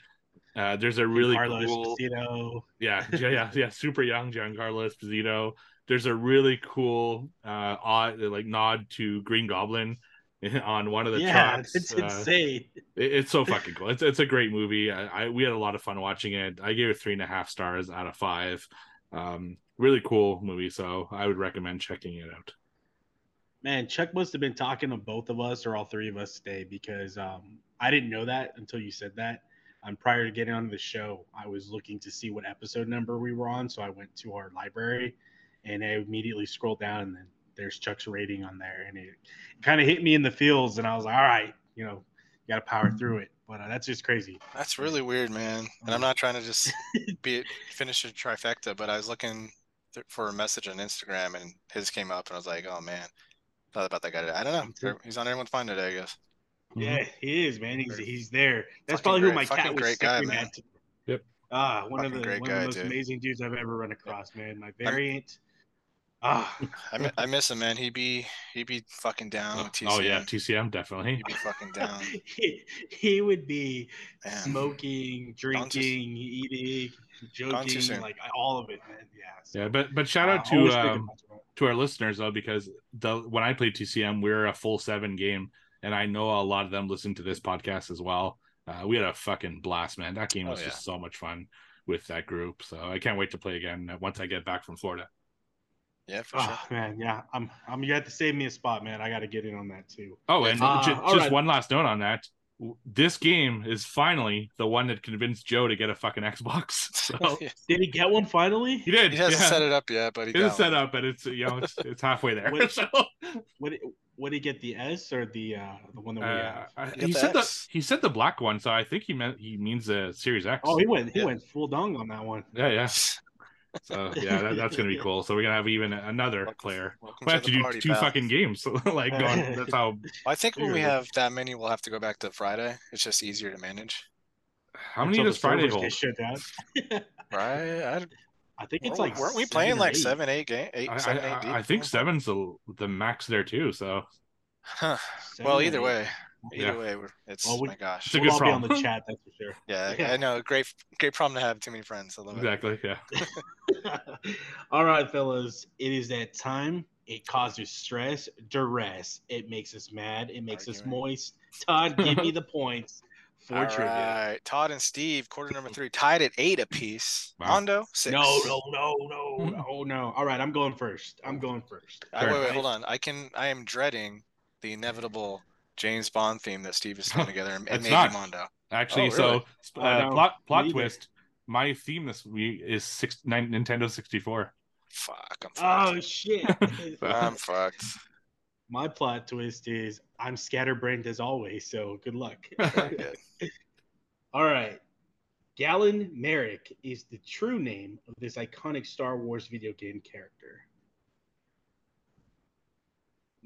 A: Uh, there's a really cool,
C: Esposito. <laughs>
A: yeah, yeah, yeah, super young Giancarlo Esposito. There's a really cool, uh, odd like nod to Green Goblin <laughs> on one of the
C: yeah,
A: trucks.
C: It's uh, insane.
A: It, it's so fucking <laughs> cool. It's it's a great movie. I, I, we had a lot of fun watching it. I gave it three and a half stars out of five. Um, really cool movie. So I would recommend checking it out.
C: Man, Chuck must have been talking to both of us or all three of us today because um, I didn't know that until you said that. Um, prior to getting on the show, I was looking to see what episode number we were on, so I went to our library and I immediately scrolled down and then there's Chuck's rating on there, and it, kind of hit me in the feels, and I was like, all right, you know, you got to power through it. But uh, that's just crazy.
B: That's really weird, man. And I'm not trying to just <laughs> be finish a trifecta, but I was looking th- for a message on Instagram, and his came up, and I was like, oh man, thought about that guy. Today. I don't know. He's on everyone's fine today, I guess.
C: Yeah, mm-hmm. he is, man. He's he's there. That's Fucking probably great. who my Fucking cat was great guy, man. At.
A: Yep.
C: Ah, one Fucking of the one guy, of the most dude. amazing dudes I've ever run across, man. My variant. Ah,
B: I, I miss him, man. He'd be he'd be fucking down
A: oh,
B: with TCM.
A: Oh yeah, TCM definitely.
B: He'd be fucking down. <laughs>
C: he, he would be man. smoking, drinking, too, eating, joking, like all of it, man. Yeah.
A: So, yeah, but but shout out uh, to um, to our listeners though, because the when I played TCM, we are a full seven game, and I know a lot of them listen to this podcast as well. Uh, we had a fucking blast, man. That game oh, was oh, yeah. just so much fun with that group. So I can't wait to play again once I get back from Florida.
B: Yeah, for
C: oh,
B: sure.
C: Man, yeah, I'm. I'm. You got to save me a spot, man. I got to get in on that too.
A: Oh, and uh, just, just right. one last note on that. This game is finally the one that convinced Joe to get a fucking Xbox. <laughs> <laughs> So
C: did he get one finally?
A: He did.
B: He hasn't
A: yeah.
B: set it up yet, but he
A: it's set up, but it's you know it's, it's halfway there.
C: What, <laughs> so. what, what did he get the S or the uh the one that we uh,
A: have? He, he said X. the he said the black one, so I think he meant he means the Series X.
C: Oh, he went he yeah. went full dong on that one.
A: Yeah, yeah. <laughs> So yeah, that, that's gonna be cool. So we're gonna have even another welcome, player. we have to, to do two pal. fucking games. <laughs> like going, <laughs> that's how.
B: I think when we have that many, we'll have to go back to Friday. It's just easier to manage.
A: How many does Friday hold?
B: right. I,
C: I think it's like
B: weren't we playing like seven, eight game, eight, I,
A: I, I think seven's the the max there too. So.
B: Huh. Well, either way, Either
A: Yeah.
B: way, we're, it's
C: Well, we-
B: my gosh.
A: It's a
C: We'll
A: good
C: all be on the chat, that's for sure.
B: Yeah,
C: Yeah.
B: I know. Great, great problem to have. Too many friends. I love it.
A: Exactly. Yeah. <laughs> <laughs>
C: All right, fellas, it is that time. It causes stress, duress. It makes us mad. It makes us moist. Todd, give me <laughs> the points for
B: All
C: trivia.
B: right, Todd and Steve, quarter number three, tied at eight apiece.
A: Wow.
B: Mando six.
C: No, no, no, no, no, <laughs> no. All right, I'm going first. I'm going first.
B: I, wait, wait, hold on. I can. I am dreading the inevitable James Bond theme that Steve is throwing <laughs> together, and, and
A: It's
B: maybe
A: not.
B: Mando.
A: Actually,
B: Oh,
A: so uh,
C: Oh, no,
A: plot plot
C: me either.
A: twist. My theme this week is six, nine, Nintendo 64.
B: Fuck, I'm
C: Oh shit. <laughs>
B: I'm fucked.
C: My plot twist is I'm scatterbrained as always, so good luck. <laughs> All right. Galen Marek is the true name of this iconic Star Wars video game character.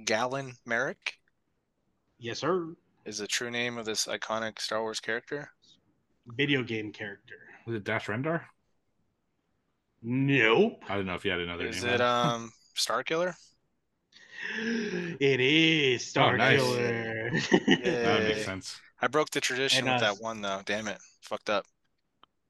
B: Galen Marek
C: Yes, sir.
B: is the true name of this iconic Star Wars character.
C: Video game character.
A: Was it Dash Rendar?
C: Nope.
A: I don't know if you had another
B: Is
A: name.
B: it um Star Killer?
C: It is Star
A: Oh, nice.
C: Killer.
A: that makes sense.
B: I broke the tradition
C: And,
B: with
C: uh,
B: that one though. Damn it, fucked up.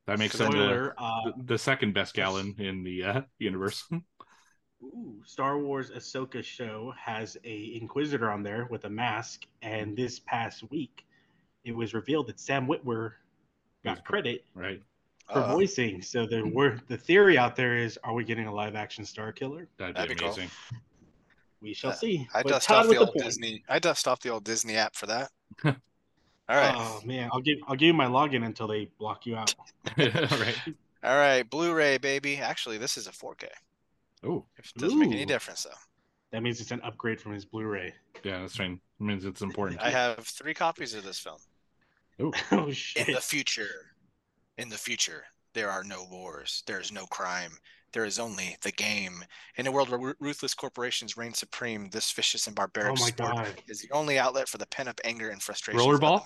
A: That makes him the,
C: Spoiler. Uh,
A: the second best Galen in the uh, universe. <laughs>
C: ooh, Star Wars Ahsoka show has a Inquisitor on there with a mask, and this past week, it was revealed that Sam Witwer got credit
A: right.
C: for
B: Uh-oh.
C: voicing. So the word, the theory out there is, are we getting a live action Star Killer?
A: That'd,
B: That'd
A: be
B: be cool.
A: Amazing.
C: We shall
B: Uh,
C: see.
B: I
C: But
B: dust
C: Todd
B: off the
C: the
B: old
C: point.
B: Disney. I dust off the old Disney app for that. <laughs> All right.
C: Oh man, I'll give I'll give you my login until they block you out. <laughs>
A: right.
B: All right. Blu-ray, baby. Actually, this is a 4K.
A: Oh,
B: If it doesn't make any difference though.
C: That means it's an upgrade from his Blu-ray.
A: yeah, that's fine. It means it's important.
B: I have three copies of this film.
A: Oh, <laughs>
C: oh
B: In the future, in the future, there are no wars. There is no crime. There is only the game. In a world where ruthless corporations reign supreme, this vicious and barbaric
C: Oh my
B: sport
C: god!
B: is the only outlet for the pent-up anger and frustration.
A: Rollerball?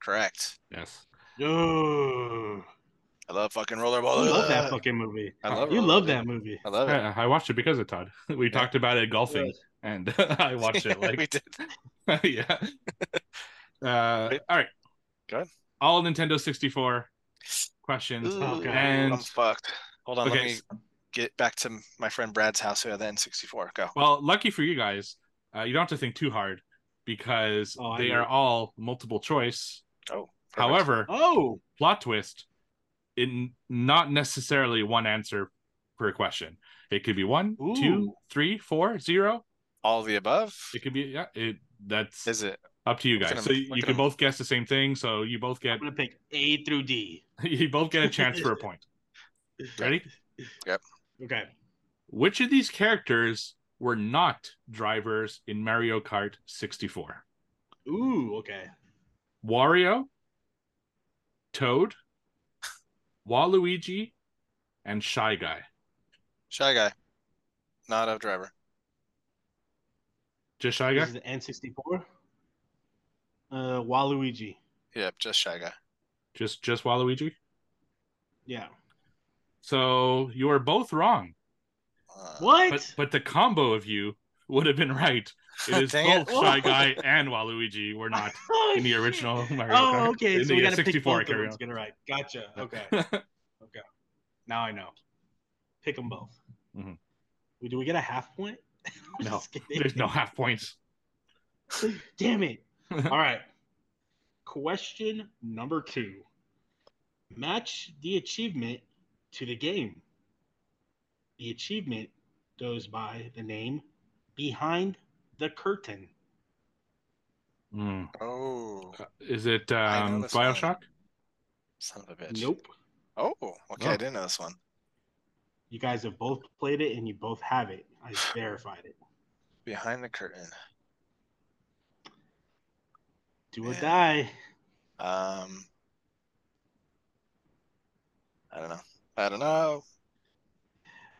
B: Correct.
A: yes.
C: Oh,
B: I love fucking rollerball.
C: I love that fucking movie.
B: I love
C: You love that movie.
B: I love it.
A: I, I watched it because of Todd. <laughs> We talked about it golfing, and <laughs> I watched it <laughs> Like
B: we
A: like
B: did.
A: yeah. Uh, all right.
B: Good.
A: All Nintendo 64 questions.
B: Ooh,
A: And-
B: I'm fucked. Hold on,
A: Okay,
B: let me get back to my friend Brad's house who had the N64. Go.
A: Well, lucky for you guys, uh, you don't have to think too hard because
C: Oh,
A: they are all multiple choice.
B: Oh, perfect.
A: However,
C: Oh,
A: plot twist, in not necessarily one answer per question. It could be one,
C: Ooh.
A: three, four, zero.
B: all of the above.
A: It could be yeah. It that's
B: Is it?
A: up to you
B: Look at
A: guys. So you, you can both guess the same thing. So you both get
C: I'm gonna pick A through D. <laughs>
A: you both get a chance for a point. <laughs> Ready?
C: Okay.
A: Which of these characters were not drivers in Mario Kart 64?
C: Ooh, okay.
A: Wario, Toad, Waluigi, and Shy Guy.
B: Shy guy, not a driver.
A: Just Shy
C: This
A: Guy?
C: is N64. Uh, Waluigi.
B: Yep, just shy guy.
A: Just just Waluigi?
C: Yeah.
A: So you are both wrong.
B: Uh,
C: What?
A: But but the combo of you would have been right. It is <laughs>
B: Dang it.
A: both Shy <laughs> Guy and Waluigi were not <laughs>
C: Oh,
A: in the
C: shit.
A: original Mario
C: Oh,
A: Kart.
C: okay.
A: In
C: So
A: the
C: we
A: uh,
C: gotta pick
A: 64
C: both of
A: carry
C: them to get it right. Gotcha. Okay. okay. Now I know. Pick them both.
A: Mhm.
C: We- Do we get a half point?
A: No. There's no half points.
C: Damn it. All right. Question number two. Match the achievement to the game. The achievement goes by the name Behind the Curtain.
A: Hmm.
B: Oh,
A: Is it um,
B: this one.
A: Bioshock?
B: son of a bitch.
C: Nope.
B: Oh, okay.
A: Oh.
B: I didn't know this one.
C: You guys have both played it and you both have it. I <sighs> verified it.
B: Behind the curtain.
C: Do or die.
B: Um, I don't know. I don't know.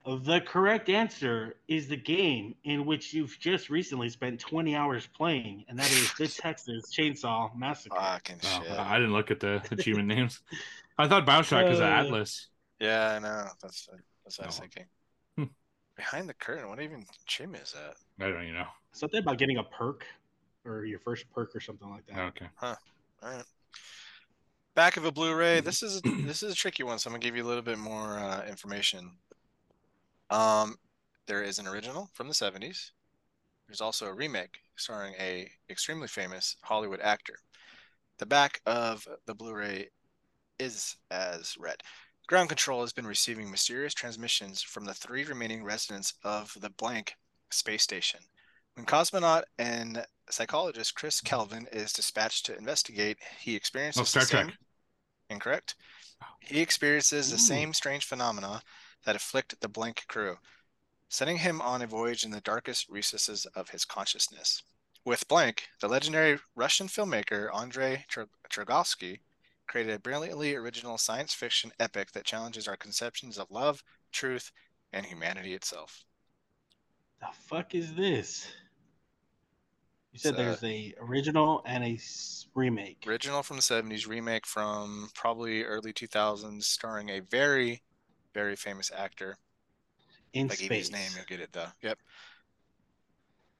C: The correct answer is the game in which you've just recently spent 20 hours playing, and that is the <laughs> Texas Chainsaw Massacre.
B: Fucking
A: Oh,
B: shit.
A: I didn't look at the achievement names. I thought Bioshock is
C: Uh,
A: Atlas.
B: Yeah, I know. That's that's what I was thinking.
A: Hmm.
B: Behind the curtain. What even achievement is that?
A: I don't even know.
C: Something about getting a perk. or your first perk or something like that.
A: Okay. Huh.
B: All right. Back of a Blu-ray. This is <clears throat> this is a tricky one, so I'm gonna give you a little bit more uh, information. Um, there is an original from the 70s. There's also a remake starring a extremely famous Hollywood actor. The back of the Blu-ray is as read. Ground Control has been receiving mysterious transmissions from the three remaining residents of the blank space station. When cosmonaut and psychologist Chris Kelvin is dispatched to investigate, he experiences
A: Oh, Star
B: the same- Incorrect. He experiences the
C: Ooh.
B: same strange phenomena that afflict the blank crew, setting him on a voyage in the darkest recesses of his consciousness. With Blank, the legendary Russian filmmaker Andrei Tr- Tarkovsky created a brilliantly original science fiction epic that challenges our conceptions of love, truth, and humanity itself.
C: The fuck is this? You said
B: uh,
C: there's a original and a remake.
B: Original from the 70s, remake from probably early 2000s, starring a very, very famous actor.
C: in
B: If I give you his
C: space.
B: name, you'll get it though. Yep.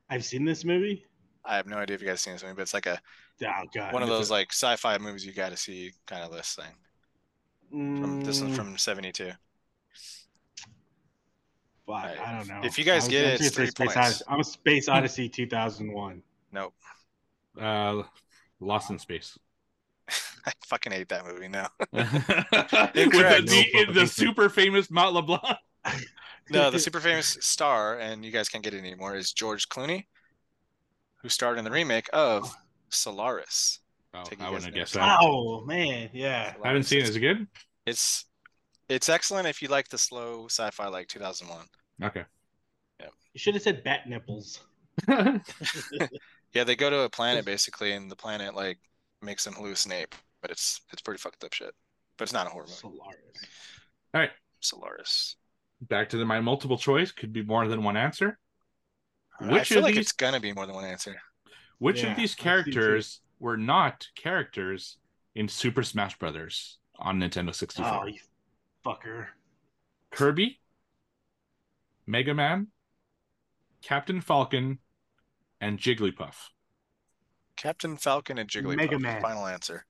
C: I've seen this movie.
B: I have no idea if you guys seen this movie, but it's like a
C: Oh god.
B: one of those like sci-fi movies you got to see kind of list thing. From this one's
C: Mm,
B: from '72.
C: fuck,
B: Alright.
C: I don't know.
B: If you guys get it, it's three
C: Space
B: points.
C: Odyssey. I'm a Space Odyssey 2001.
B: Nope.
A: Uh, Lost in Space. <laughs>
B: I fucking hate that movie. now. <laughs>
A: With the,
B: Incorrect.
A: the, the super famous Matt LeBlanc. <laughs>
B: no, the super famous star, and you guys can't get it anymore, is George Clooney, who starred in the remake of Solaris.
A: Oh,
B: Take a
A: I
B: guess
A: wouldn't have guessed that.
C: Oh man, yeah.
A: I haven't seen it. Is it good?
B: It's it's excellent if you like the slow sci-fi like 2001.
A: Okay.
C: You should have said bat nipples.
B: Yeah, they go to a planet basically, and the planet like makes them hallucinate, but it's it's pretty fucked up shit. But it's not a horror movie.
C: Solaris.
A: All right.
B: Solaris.
A: Back to the, my multiple choice. Could be more than one answer.
B: I
A: Which
B: feel
A: of
B: like
A: these
B: it's gonna be more than one answer.
A: Which
C: Yeah,
A: of these
C: I see too.
A: characters were not characters in Super Smash Brothers on Nintendo 64?
C: Oh, you fucker.
A: Kirby, Mega Man, Captain Falcon, and Jigglypuff.
B: Captain Falcon and Jigglypuff.
C: Mega Man.
B: Final answer.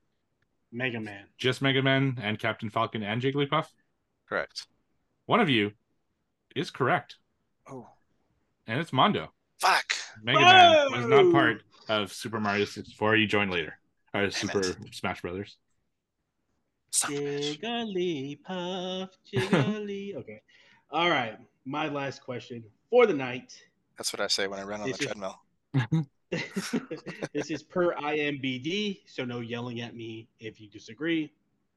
C: Mega Man.
A: Just Mega Man and Captain Falcon and Jigglypuff?
B: Correct.
A: One of you is correct,
B: Oh,
A: and it's Mando.
B: fuck.
A: Mega Man was not part of Super Mario 64. You joined later. Uh, or Super
B: it.
A: Smash Brothers.
B: Son of a bitch.
C: Jigglypuff, jiggly. <laughs> okay. All right. My last question for the night.
B: That's what I say when I run on
C: This
B: the
C: is-
B: treadmill. <laughs>
C: this is per IMBD, so no yelling at me if you disagree.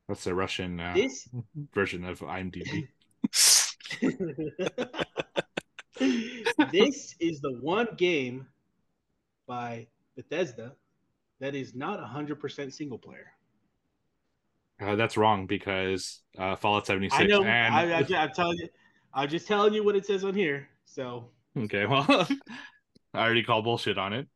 A: That's the Russian uh,
C: This
A: version of IMDb. <laughs>
C: this is the one game by Bethesda that is not 100% single player.
A: Uh, that's wrong because uh, Fallout 76
C: I know.
A: and
C: I, I, I'm telling you. I'm just telling you what it says on here. So
A: okay, well, <laughs> I already called bullshit on it.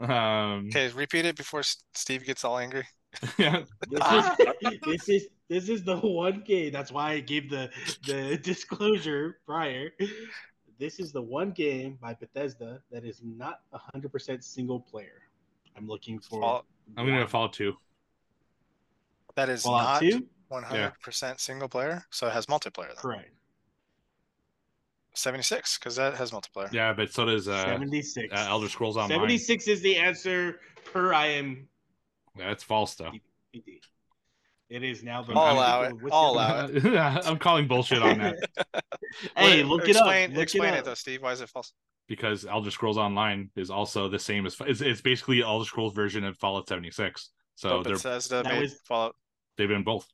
A: Um,
B: Okay, repeat it before Steve gets all angry. <laughs>
A: yeah,
C: this is <laughs> this is this is the one game. That's why I gave the the <laughs> disclosure prior. This is the one game by Bethesda that is not 100% single player. I'm looking for.
B: Fall-
A: I'm gonna
C: one.
A: go Fallout 2.
B: That is
C: Fallout
B: not
C: 2?
B: 100% single player, so it has multiplayer. Though.
C: Correct.
B: 76, because that has multiplayer.
A: Yeah, but so does uh,
C: 76.
A: uh, Elder Scrolls Online.
C: 76 is the answer per I am.
A: That's false though.
C: It is now the.
B: I'll allow it.
C: What's
B: I'll allow it. <laughs>
A: I'm calling bullshit on that <laughs> <laughs>
C: Hey,
B: What-
C: look it
B: explain,
C: up. Look
B: explain
C: it
B: it, though, Steve. Why is it false?
A: because Elder Scrolls Online is also the same as it's, it's basically Elder Scrolls version of Fallout 76. So
B: but
A: they're
B: Bethesda
C: That
B: made
C: was-
B: Fallout.
A: they've been both.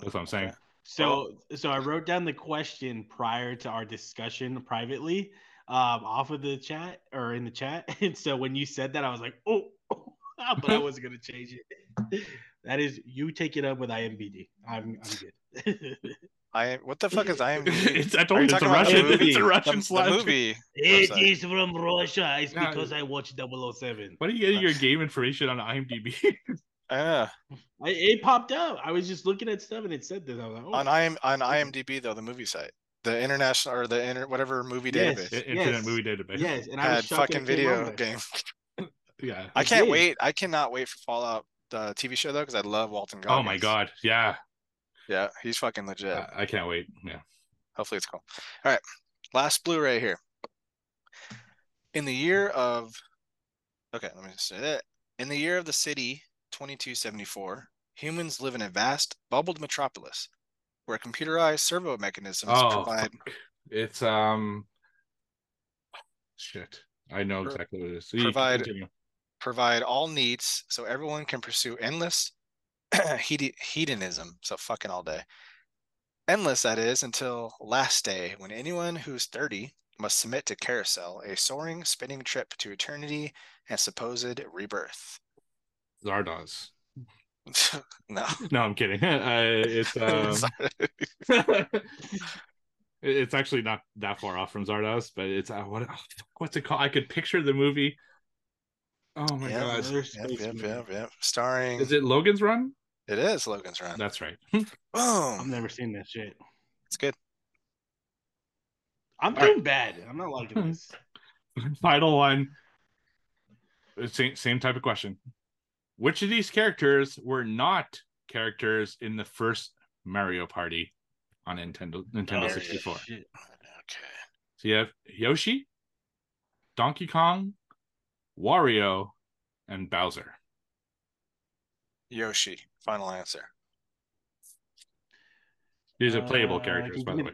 A: That's what I'm saying.
B: Okay.
C: So, so I wrote down the question prior to our discussion privately, um, off of the chat or in the chat. <laughs> And so when you said that, I was like, oh, but <laughs> I <laughs> wasn't gonna change it. That is, you take it up with IMBD. I'm, I'm good.
B: I what the fuck is IMDb?
A: it's, I
B: Are
A: told
B: you
A: you it's a
B: talking about the
A: Russian.
B: movie?
A: It's a Russian
B: the,
A: slash.
B: the movie.
C: it
B: website.
C: is from Russia. It's
A: Yeah.
C: because I watched 007.
A: What are you getting your game information on IMDb?
B: Yeah.
C: I, it popped up. I was just looking at stuff and it said this. I was like, oh,
B: On IM on IMDb though, the movie site, the international or the inter whatever movie
C: Yes.
B: database
C: Yes.
A: Internet Movie Database.
C: yes, and I
B: had fucking
C: it came on
B: video game. <laughs>
A: yeah.
B: I
C: I
B: can't
C: did.
B: wait. I cannot wait for Fallout the TV show though, because I love Walton Goggins.
A: Oh my god. Yeah.
B: Yeah, he's fucking legit.
A: I, I can't wait. Yeah.
B: Hopefully it's cool. All right. Last Blu-ray here. In the year of okay, let me just say that. In the year of the city 2274, humans live in a vast bubbled metropolis where computerized servo mechanisms
A: Oh,
B: provide
A: fuck. it's um. Shit. I know
B: Pro-
A: exactly what it is. So
B: provide- provide all needs so everyone can pursue endless <clears throat> hedonism. So fucking all day. Endless, that is, until last day when anyone who's 30 must submit to Carousel, a soaring, spinning trip to eternity and supposed rebirth.
A: Zardoz. <laughs>
B: no.
A: No, I'm kidding. <laughs> uh, it's <laughs> um. It's actually not that far off from Zardoz, but it's uh, what oh, what's it called? I could picture the movie. Oh my
B: Yeah,
A: god.
C: Another
B: Yep, yep, yep, yep. Starring.
A: Is it Logan's Run?
B: It is Logan's Run.
A: That's right.
C: Oh
B: I've
C: never seen that shit.
B: It's good.
C: I'm
A: All right.
C: doing bad. I'm not liking this.
A: Final one. Same same type of question. Which of these characters were not characters in the first Mario Party on Nintendo Nintendo
B: Oh,
A: 64?
C: Shit.
B: Okay.
A: So you have Yoshi, Donkey Kong, Wario, and Bowser.
B: Yoshi. Final answer.
A: These are playable
C: Uh,
A: characters, by the
C: give
A: way.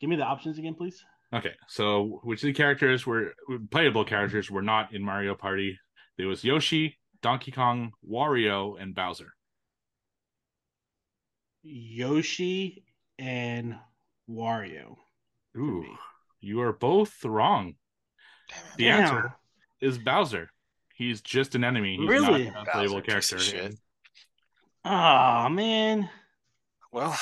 C: Give me the options again, please.
A: Okay, so which of the characters were playable characters were not in Mario Party? There was Yoshi, Donkey Kong, Wario, and Bowser.
C: Yoshi and Wario.
A: Ooh,
C: me.
A: you are both wrong.
B: Damn.
A: The
C: Damn.
A: answer is Bowser. He's just an enemy. He's
C: Really?
A: not a playable character.
C: Oh man.
B: Well,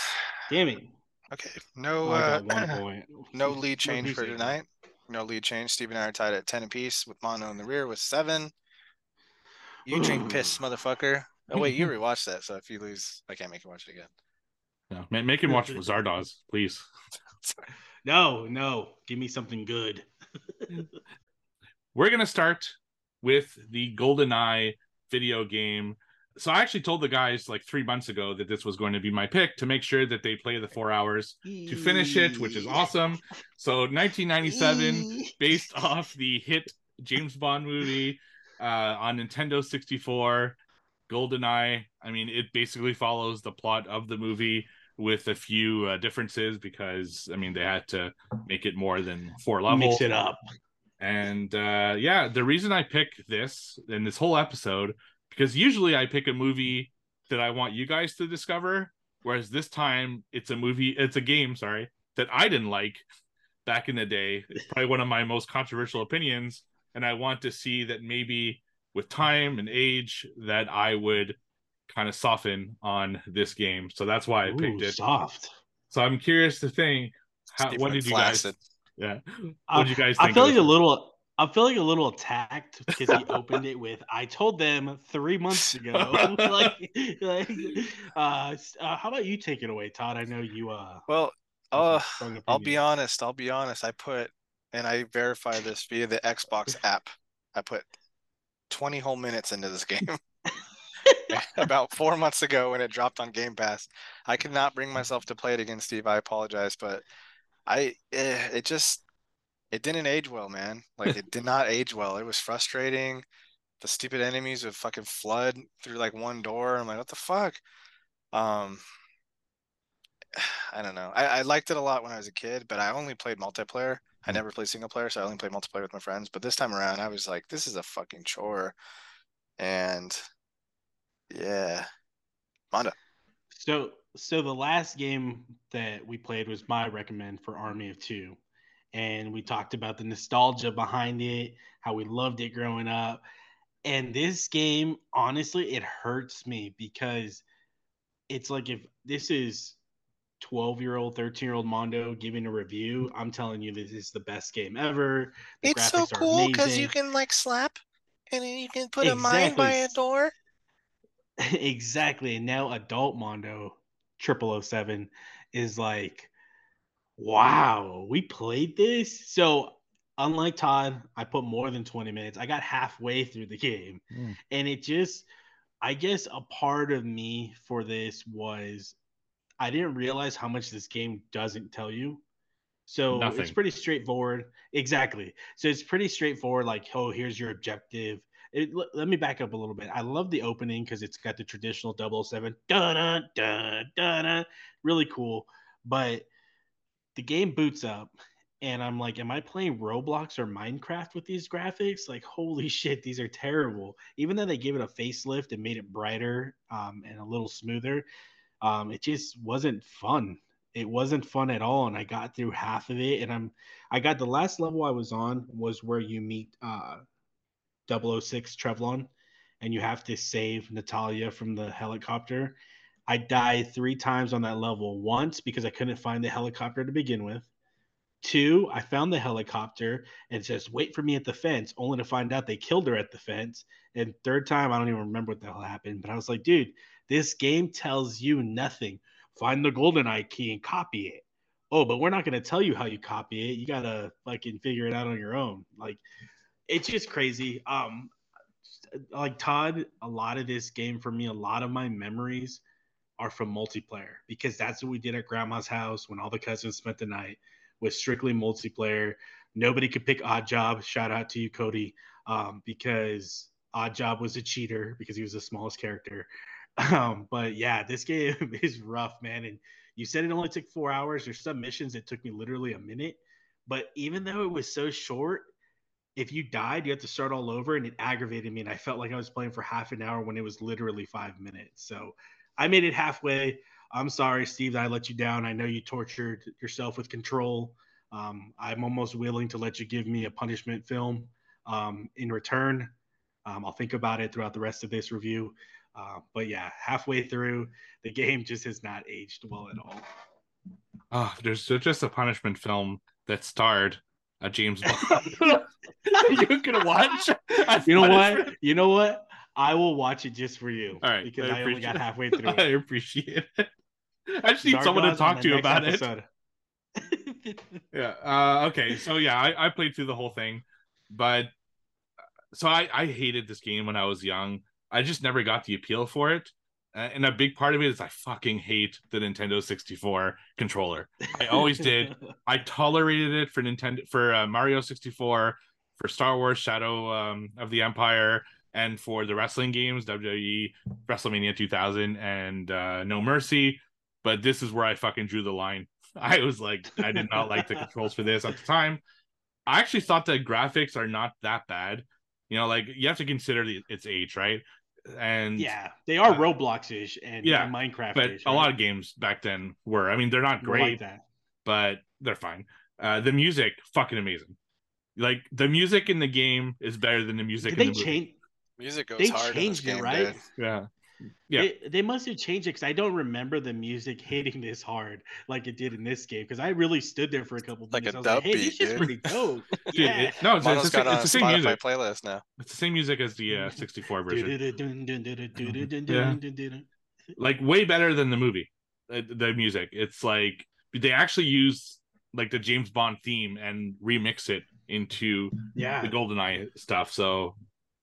C: Damn it.
B: okay. No
C: Oh,
B: uh,
C: one <clears throat> point.
B: no lead change
C: piece
B: for tonight. No lead change. Steve and I are tied at 10 apiece with Mono in the rear with seven. You drink <clears throat> piss, motherfucker. Oh wait, you rewatched that, so if you lose, I can't make you watch it again.
A: No, ma- make him watch Zardoz, please. <laughs>
C: No, no. Give me something good. <laughs>
A: We're gonna start with the Golden Eye video game. So I actually told the guys like three months ago that this was going to be my pick to make sure that they play the four hours to finish it, which is awesome. So 1997, <laughs> based off the hit James Bond movie uh, on Nintendo 64, GoldenEye. I mean, it basically follows the plot of the movie with a few uh, differences because I mean they had to make it more than four levels.
C: Mix it up.
A: And uh, yeah, the reason I pick this in this whole episode because usually I pick a movie that I want you guys to discover, whereas this time it's a movie, it's a game, sorry, that I didn't like back in the day. It's probably one of my most controversial opinions, and I want to see that maybe with time and age that I would kind of soften on this game. So that's why I picked it.
C: soft.
A: So I'm curious to think, how, what did you guys?
B: flaccid.
A: Yeah,
C: I-
A: what did you guys
C: I
A: think?
C: feel
A: of
C: like a little. I feel like a little attacked <laughs> because he opened it with "I told them three months <laughs> ago." <laughs> like, like, uh, uh, how about you take it away, Todd? I know you. Uh,
B: Well, uh, I'll be honest. I'll be honest. I put, and I verify this via the Xbox app. I put 20 whole minutes into this game <laughs> <laughs> about four months ago when it dropped on Game Pass. I could not bring myself to play it again, Steve. I apologize, but I, eh, it just, it didn't age well, man. Like it did not age well. It was frustrating. The stupid enemies would fucking flood through like one door. I'm like, what the fuck? Um, <sighs> I don't know. I, I liked it a lot when I was a kid, but I only played multiplayer. I never played single player, so I only played multiplayer with my friends. But this time around, I was like, this is a fucking chore. And yeah. Mando.
C: So, so the last game that we played was my recommend for Army of Two, and we talked about the nostalgia behind it, how we loved it growing up, and this game, honestly, it hurts me because it's like if this is 12 year old 13 year old Mando giving a review i'm telling you this is the best game ever The
B: It's so cool because you can like slap and then you can put a mine by a door. <laughs>
C: exactly and now adult Mando 007 is like wow we played this so unlike Todd, I put more than 20 minutes. I got halfway through the game.
A: Mm.
C: And it just I guess a part of me for this was I didn't realize how much this game doesn't tell you. So
A: Nothing.
C: it's pretty straightforward. Exactly. So it's pretty straightforward. Like, oh, here's your objective. It, l- let me back up a little bit. I love the opening because it's got the traditional 007. Dun, dun, dun, dun, dun. Really cool. But the game boots up and I'm like, am I playing Roblox or Minecraft with these graphics? Like, holy <laughs> shit, these are terrible. Even though they gave it a facelift and made it brighter um, and a little smoother, um, it just wasn't fun. It wasn't fun at all, and I got through half of it. And I'm, I got the last level I was on was where you meet uh, 006 Trevelyan, and you have to save Natalia from the helicopter. I died three times on that level. Once because I couldn't find the helicopter to begin with. Two, I found the helicopter and says, wait for me at the fence, only to find out they killed her at the fence. And third time, I don't even remember what the hell happened, but I was like, dude, this game tells you nothing. Find the golden eye key and copy it. Oh, but we're not going to tell you how you copy it. You got to fucking figure it out on your own. Like, it's just crazy. Um, like Todd, a lot of this game for me, a lot of my memories are from multiplayer because that's what we did at grandma's house when all the cousins spent the night was strictly multiplayer. Nobody could pick Odd Job. Shout out to you, Cody, um, because Odd Job was a cheater because he was the smallest character. Um, but yeah, this game <laughs> is rough, man. And you said it only took four hours. There's some missions that took me literally a minute. But even though it was so short, if you died, you had to start all over, and it aggravated me. And I felt like I was playing for half an hour when it was literally five minutes. So I made it halfway. I'm sorry, Steve, that I let you down. I know you tortured yourself with control. Um, I'm almost willing to let you give me a punishment film um, in return. Um, I'll think about it throughout the rest of this review. Uh, but yeah, halfway through, the game just has not aged well at all.
A: Oh, there's just a punishment film that starred a James Bond. <laughs> you can watch.
C: You know
A: punishment?
C: what? You know what? I will watch it just for you.
A: All right,
C: because
A: I
C: I, only got halfway through. <laughs>
A: I appreciate it. I just need someone to talk to
C: next
A: about it. <laughs> Yeah. Uh, okay. So yeah, I, I played through the whole thing, but so I I hated this game when I was young. I just never got the appeal for it, uh, and a big part of it is I fucking hate the Nintendo 64 controller. I always did. <laughs> I tolerated it for Nintendo for uh, Mario 64, for Star Wars Shadow um, of the Empire, and for the wrestling games WWE WrestleMania 2000 and uh, No Mercy. But this is where I fucking drew the line. <laughs> I was like, I did not like the controls for this at the time. I actually thought the graphics are not that bad. You know, like you have to consider the, its age, right? And
C: yeah, they are
A: Uh,
C: Roblox-ish and
A: yeah,
C: and Minecraft.
A: but a lot of games back then were. I mean, they're not great,
C: like that.
A: but they're fine. Uh, the music, fucking amazing. Like the music in the game is better than the music
C: Did
A: in
C: they
A: the movie.
C: change?
B: Music goes
C: They
B: hard in this
C: changed it,
B: game,
C: right?
B: dude.
A: Yeah, Yeah.
C: They, they must have changed it because I don't remember the music <laughs> hitting this hard like it did in this game. Because I really stood there for a couple
B: Like
C: minutes.
B: a
C: I was like,
B: dub
C: "Hey,
B: beat,
C: this is
B: dude."
C: pretty dope." <laughs>
A: Dude,
C: yeah.
A: it- no, it's,
B: Mono's
A: it's, the, same-
B: on
A: it's the same
B: Spotify
A: music.
B: playlist now.
A: It's the same music as the uh, <laughs> 64 version.
C: Yeah.
A: like way better than the movie the music it's like they actually use like the james bond theme and remix it into
C: Yeah.
A: the goldeneye stuff so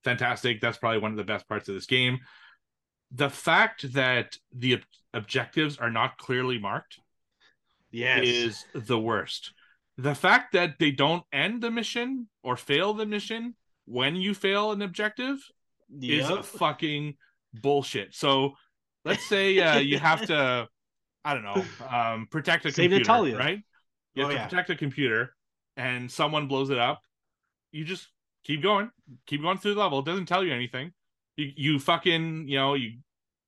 A: fantastic that's probably one of the best parts of this game the fact that the ob- objectives are not clearly marked
C: Yes.
A: is the worst the fact that they don't end the mission or fail the mission when you fail an objective is a fucking bullshit. So let's say uh, you <laughs> have to, I don't know, um, protect a
C: Save
A: computer,
C: Natalia.
A: right? You have
C: Oh,
A: to
C: yeah.
A: protect a computer, and someone blows it up. You just keep going, keep going through the level. It doesn't tell you anything. You you fucking you know you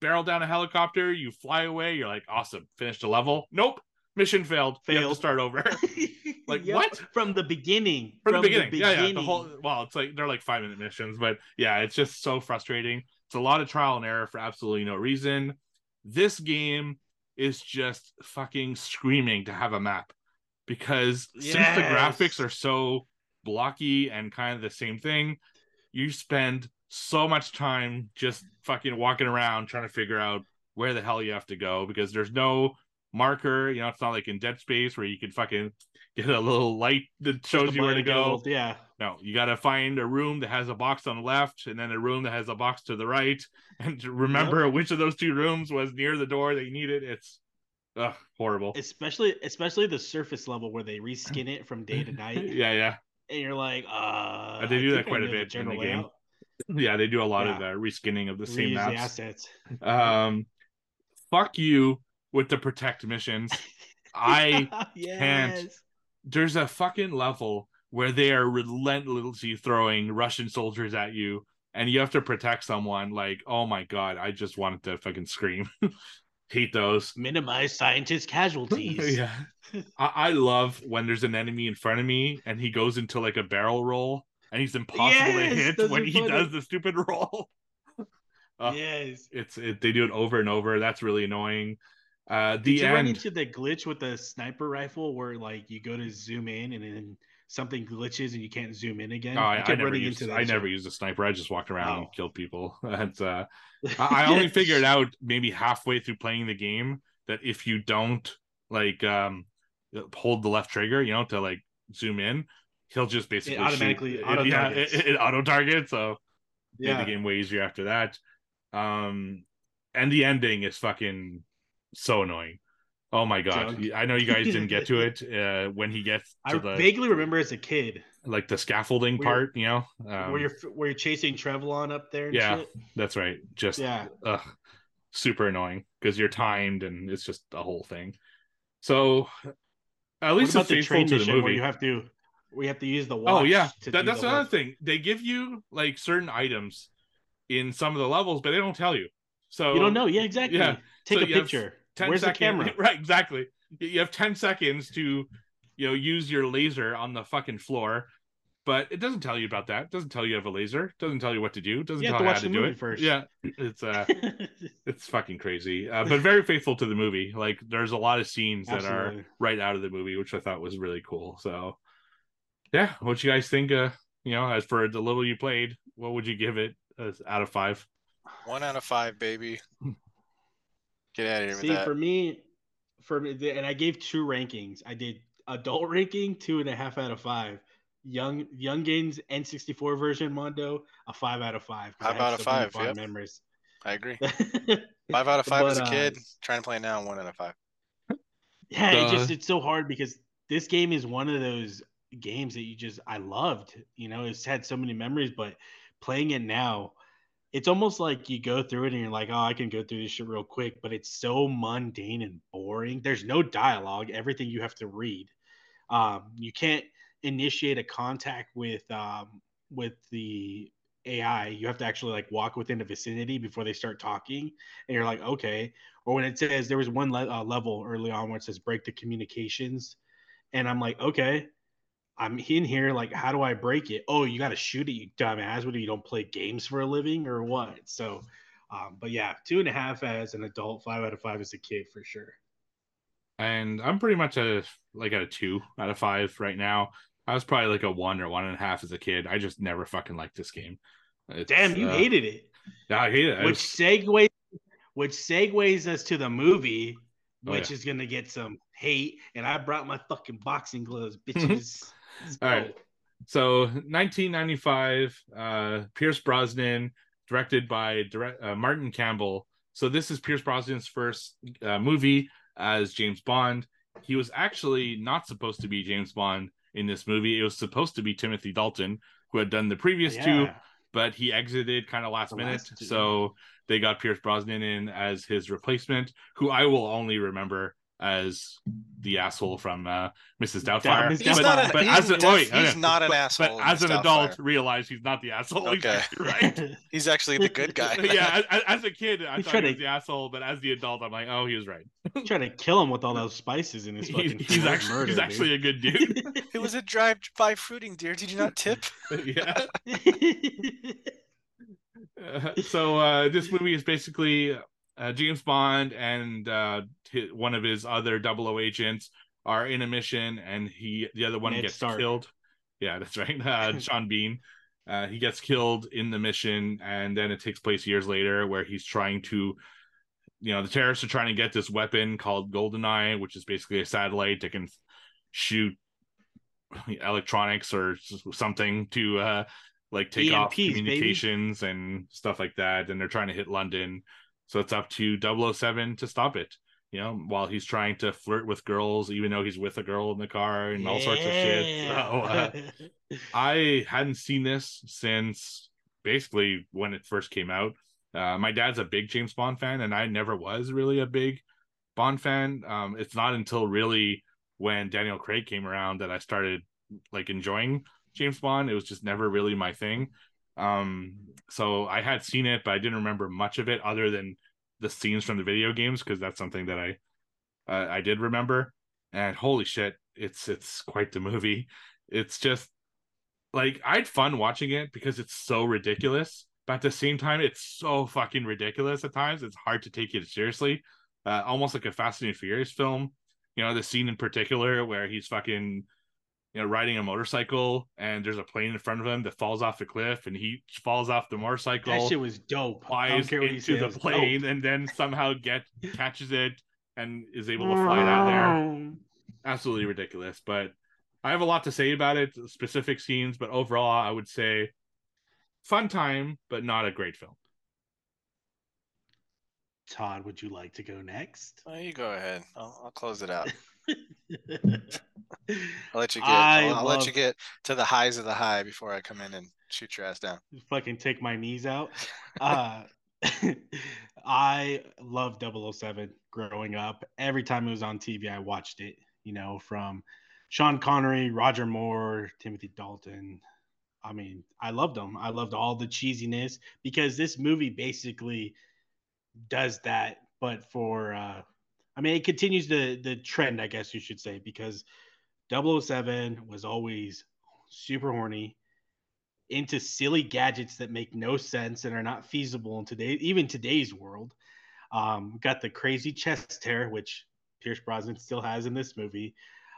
A: barrel down a helicopter, you fly away. You're like awesome, finished the level. Nope, mission failed. You have to start over. <laughs> Like,
C: Yep.
A: what?
C: From the beginning.
A: from, the, beginning. Yeah, yeah. The whole well, it's like they're like five minute missions, but yeah, it's just so frustrating. It's a lot of trial and error for absolutely no reason. This game is just fucking screaming to have a map because since the graphics are so blocky and kind of the same thing, you spend so much time just fucking walking around trying to figure out where the hell you have to go because there's no marker. You know, it's not like in Dead Space where you can fucking get a little light that shows you where to go.
C: little- Yeah.
A: No, you got to find a room that has a box on the left and then a room that has a box to the right. And remember which of those two rooms was near the door that you needed. It's ugh, horrible.
C: Especially especially the surface level where they reskin it from day to night. <laughs>
A: yeah, yeah.
C: And you're like, uh
A: they
C: I
A: do that quite a bit in the game.
C: layout.
A: Yeah, they do a lot of
C: Yeah.
A: uh, reskinning of the same
C: Reuse the assets.
A: Um, fuck you with the protect missions. <laughs> I
C: yes. Can't.
A: There's a fucking level where they are relentlessly throwing Russian soldiers at you, and you have to protect someone. Like, oh my god, I just wanted to fucking scream. <laughs> Hate those.
C: Minimize scientist casualties. <laughs>
A: yeah, I-, I love when there's an enemy in front of me and he goes into like a barrel roll, and he's impossible
C: Yes,
A: to hit when he does the stupid <laughs> roll. Uh,
C: yes.
A: It's it, they do it over and over. That's really annoying. Uh,
C: Did
A: the
C: you run into the glitch with the sniper rifle where like you go to zoom in and then something glitches and you can't zoom in again?
A: Oh, I, I never used, I
C: shit.
A: never used a sniper. I just walked around and
C: Oh.
A: killed people. <laughs> That's uh, <laughs> I, I only figured out maybe halfway through playing the game that if you don't like um hold the left trigger, you know, to like zoom in, he'll just basically shoot-
C: automatically
A: it-
C: auto
A: yeah,
C: targets.
A: it, it auto targets. So made
C: Yeah.
A: the game way easier after that. Um, and the ending is fucking so annoying. Oh my god!
C: Junk.
A: I know you guys didn't get to it <laughs> uh, when he gets
C: I
A: the
C: vaguely remember as a kid
A: like the scaffolding part. You know, um,
C: where you're where you're chasing Trevelyan up there and
A: yeah,
C: shit.
A: that's right. Just
C: Yeah.
A: ugh, super annoying because you're timed and it's just a whole thing. So at least it's
C: the
A: faithful
C: train
A: to the
C: mission where
A: movie.
C: you have to you have to use the watch?
A: Oh yeah, that, that's another
C: work?
A: thing. They give you like certain items in some of the levels, but they don't tell you. So
C: You don't know. Yeah, exactly.
A: Yeah.
C: Take
A: So
C: a picture. Where's the camera? <laughs>
A: Right, exactly. You- have 10 seconds to, you know, use your laser on the fucking floor, but it doesn't tell you about that. It doesn't tell you have a laser. It doesn't tell you what to do. It doesn't
C: You
A: tell you how to do it
C: first.
A: Yeah, it's uh, <laughs> it's fucking crazy, uh, but very faithful to the movie. Like, there's a lot of scenes that are right out of the movie, which I thought was really cool. So, yeah, what you guys think? Uh, you know, as for the little you played, what would you give it as out of five?
B: One out of five, baby. <laughs> Get out of here
C: See,
B: with that.
C: for me, for me, and I gave two rankings. I did adult ranking, two and a half out of five. Young Young Games N64 version Mando, a five out of five. 'cause I
B: Five out of
C: so
B: five,
C: fond
B: yep.
C: memories.
B: I agree. <laughs> Five out of five as a
C: But, uh,
B: kid. Trying to play now, one out of five.
C: Yeah, it
A: Uh,
C: just it's so hard because this game is one of those games that you just I loved. You know, it's had so many memories, but playing it now, it's almost like you go through it and you're like, oh, I can go through this shit real quick, but it's so mundane and boring. There's no dialogue. Everything you have to read. Um, you can't initiate a contact with um, with the AI. You have to actually like walk within a vicinity before they start talking, and you're like, okay. Or when it says there was one le- uh, level early on where it says break the communications, and I'm like, okay, I'm in here. Like, how do I break it? Oh, you got to shoot it, you dumbass. What do you don't play games for a living or what? So, um, but yeah, two and a half as an adult, five out of five as a kid for sure.
A: and I'm pretty much a like at a two out of five right now. I was probably like a one or one and a half as a kid. I just never fucking liked this game. It's,
C: Damn, you
A: uh,
C: hated it.
A: Yeah, I hate it.
C: Which segues which segues us to the movie
A: Oh,
C: which
A: yeah.
C: is gonna get some hate and i brought my fucking boxing gloves <laughs> bitches
A: All right. so 1995, uh, Pierce Brosnan, directed by direct, uh, Martin Campbell. So this is Pierce Brosnan's first uh, movie as James Bond. He was actually not supposed to be James Bond in this movie. It was supposed to be Timothy Dalton, who had done the previous two, but he exited kind of last
C: The
A: minute.
C: last.
A: So they got Pierce Brosnan in as his replacement, who I will only remember as the asshole from uh, Mrs. Doubtfire.
C: Miss
B: He's
C: But-
B: not an,
A: but
B: he's,
A: as a-
B: def-
A: wait,
B: he's
A: okay.
B: not an
A: but,
B: asshole.
A: But as
B: Miss
A: an adult, realize he's not the asshole.
B: Okay.
A: actually <laughs> right. <laughs>
B: he's actually the good guy. <laughs>
A: yeah, as, as a kid, I
C: He's
A: thought he was
C: to-
A: the asshole, but as the adult, I'm like, oh, he was right.
C: trying to kill him with all those spices in his
A: He's,
C: fucking
A: he's
C: food.
A: actually
C: Murder,
A: he's actually a good dude.
C: dude.
B: it was a drive-by fruiting, deer. Did you not tip?
A: yeah. Uh, so uh, this movie is basically uh, James Bond and uh, one of his other 00 agents are in a mission, and he the other one
C: Ned
A: gets
C: Stark.
A: killed. Yeah, that's right. <laughs> Uh, <laughs> Sean Bean. Uh, he gets killed in the mission, and then it takes place years later, where he's trying to, you know, the terrorists are trying to get this weapon called Goldeneye, which is basically a satellite that can shoot electronics or something to uh like take EMPs, off communications baby. and stuff like that and they're trying to hit london so it's up to 007 to stop it you know while he's trying to flirt with girls even though he's with a girl in the car and yeah. all sorts of shit <laughs> so, uh, i hadn't seen this since basically when it first came out uh, my dad's a big james bond fan and i never was really a big bond fan um, it's not until really when daniel craig came around that i started like enjoying James Bond. It was just never really my thing. Um, so I had seen it, but I didn't remember much of it other than the scenes from the video games because that's something that I uh, I did remember. And holy shit, it's it's quite the movie. It's just like I had fun watching it because it's so ridiculous, but at the same time, it's so fucking ridiculous at times. It's hard to take it seriously. Uh, almost like a Fast and Furious film. You know, the scene in particular where he's fucking you know, riding a motorcycle and there's a plane in front of him that falls off the cliff and he falls off the motorcycle.
C: That shit was dope.
A: Flies into the plane dope. and then somehow get catches it and is able to fly out there. Mm. Absolutely ridiculous. But I have a lot to say about it, specific scenes, but overall I would say fun time, but not a great film.
C: Todd, would you like to go next?
B: Oh, you go ahead. I'll, I'll close it out. <laughs> I'll let you get. I'll, I'll love, let you get to the highs of the high before I come in and shoot your ass down. <laughs>
C: Fucking take my knees out. Uh, <laughs> I love 007 growing up. Every time it was on TV, I watched it. You know, from Sean Connery, Roger Moore, Timothy Dalton. I mean, I loved them. I loved all the cheesiness because this movie basically does that, but for uh, I mean, it continues the the trend, I guess you should say, because 007 was always super horny, into silly gadgets that make no sense and are not feasible in today, even today's world. Um, got the crazy chest hair, which Pierce Brosnan still has in this movie.